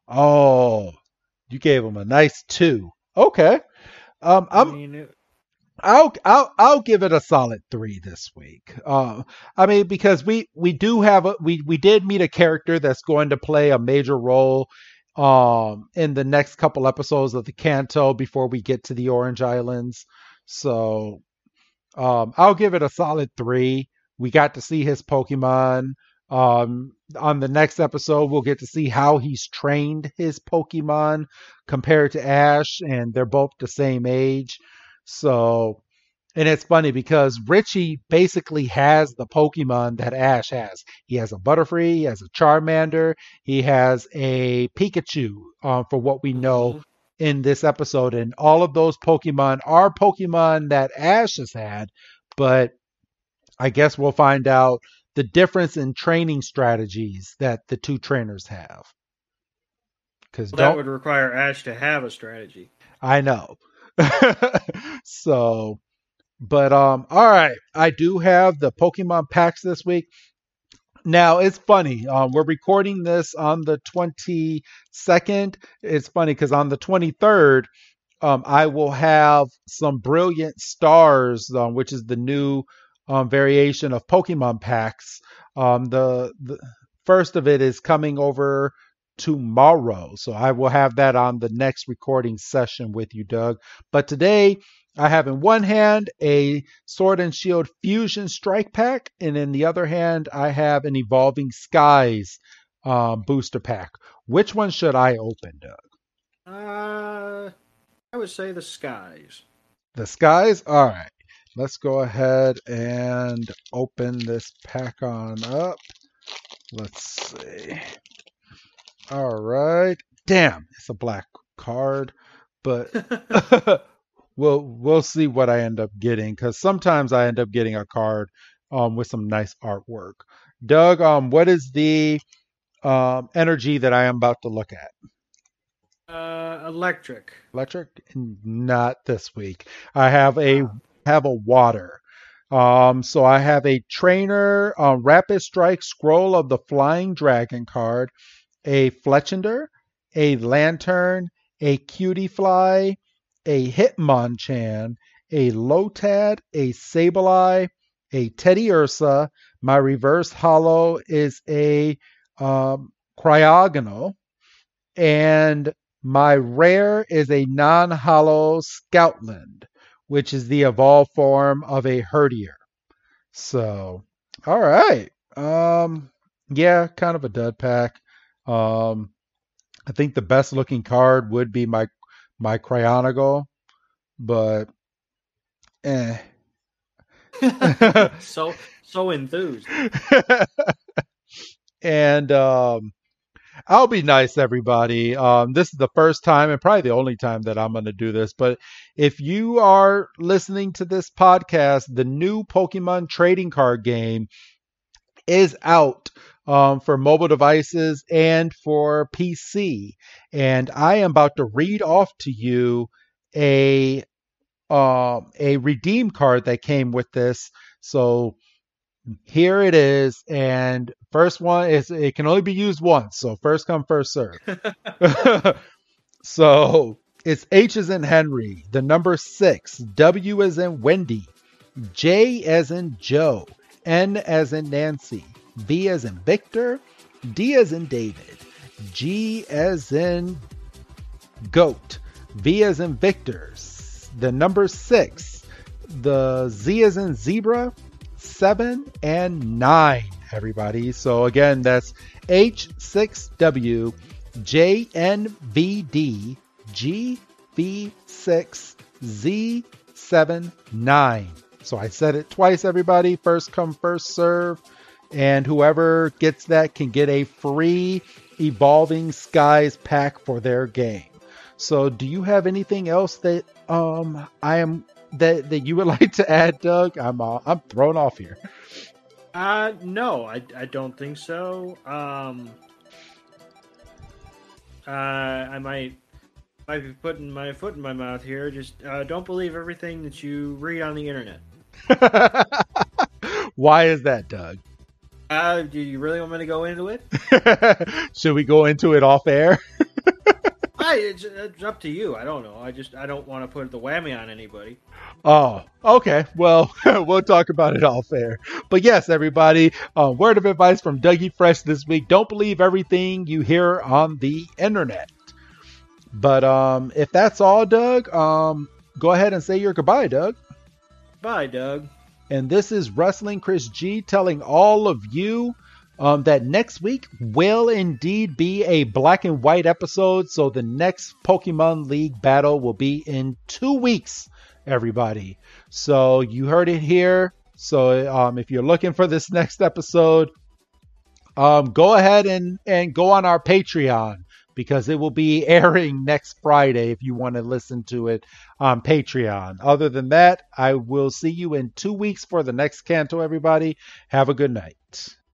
[SPEAKER 1] oh, you gave him a nice two. Okay. Um, I'm. I mean, it... I'll I'll I'll give it a solid three this week. Uh, I mean because we we do have a we we did meet a character that's going to play a major role um in the next couple episodes of the Kanto before we get to the Orange Islands. So um I'll give it a solid three. We got to see his Pokemon. Um, on the next episode, we'll get to see how he's trained his Pokemon compared to Ash, and they're both the same age. So, and it's funny because Richie basically has the Pokemon that Ash has. He has a Butterfree, he has a Charmander, he has a Pikachu, uh, for what we know mm-hmm. In this episode. And all of those Pokemon are Pokemon that Ash has had, but I guess we'll find out the difference in training strategies that the two trainers have.
[SPEAKER 2] Because well, that would require Ash to have a strategy.
[SPEAKER 1] I know. <laughs> so, but um, all right, I do have the Pokemon packs this week. Now it's funny. Um, we're recording this on the twenty second. It's funny because on the twenty third, um, I will have some brilliant stars, um, which is the new um, variation of Pokemon packs. Um, the, the first of it is coming over tomorrow. So I will have that on the next recording session with you, Doug. But today I have in one hand a Sword and Shield Fusion Strike Pack, and in the other hand I have an Evolving Skies um, booster pack. Which one should I open, Doug?
[SPEAKER 2] Uh, I would say the Skies.
[SPEAKER 1] The Skies? All right. Let's go ahead and open this pack on up. Let's see. All right. Damn, it's a black card, but <laughs> <laughs> we'll we'll see what I end up getting because sometimes I end up getting a card um, with some nice artwork. Doug, um, what is the um, energy that I am about to look at?
[SPEAKER 2] Uh, electric.
[SPEAKER 1] Electric? Not this week. I have a have a water. Um, so I have a trainer, uh, rapid strike scroll of the flying dragon card, a Fletchinder, a Lanturn, a Cutiefly, a Hitmonchan, a Lotad, a Sableye, a Teddiursa. My reverse holo is a um, Cryogonal, and my rare is a non holo Stoutland which is the evolved form of a herdier. So, all right. Um, yeah, kind of a dud pack. Um, I think the best looking card would be my my Cryogonal, but eh. <laughs>
[SPEAKER 2] so so enthused. <laughs>
[SPEAKER 1] and um I'll be nice, everybody. Um, this is the first time and probably the only time that I'm going to do this. But if you are listening to this podcast, the new Pokemon trading card game is out um, for mobile devices and for PC. And I am about to read off to you a um, a redeem card that came with this. So here it is and first one is it can only be used once so first come first serve <laughs> <laughs> so it's h is in henry the number six w is in wendy j as in joe n as in nancy v as in victor d as in david g as in goat v as in victor the number six the Z as in zebra, seven and nine, everybody. So again, that's H6W JNVD GV6Z79. So I said it twice, everybody. First come, first serve. And whoever gets that can get a free Evolving Skies pack for their game. So do you have anything else that um I am that that you would <laughs> like to add, Doug? I'm uh, I'm thrown off here.
[SPEAKER 2] Uh no, I, I don't think so. Um uh I might might be putting my foot in my mouth here. Just uh, don't believe everything that you read on the internet. <laughs>
[SPEAKER 1] Why is that, Doug?
[SPEAKER 2] Uh, do you really want me to go into it? <laughs>
[SPEAKER 1] Should we go into it off air? <laughs>
[SPEAKER 2] I, it's, it's up to you. I don't know. I just I don't want to put the whammy on anybody.
[SPEAKER 1] Oh, okay. Well, <laughs> we'll talk about it off air. But yes, everybody, uh, word of advice from Dougie Fresh this week: don't believe everything you hear on the internet. But um, if that's all, Doug, um, go ahead and say your goodbye, Doug.
[SPEAKER 2] Bye, Doug.
[SPEAKER 1] And this is Wrestling Chris G telling all of you um, that next week will indeed be a black and white episode. So the next Pokemon League battle will be in two weeks, everybody. So you heard it here. So um, if you're looking for this next episode, um, go ahead and, and go on our Patreon because it will be <laughs> airing next Friday if you want to listen to it on Patreon. Other than that, I will see you in two weeks for the next Kanto, everybody. Have a good night.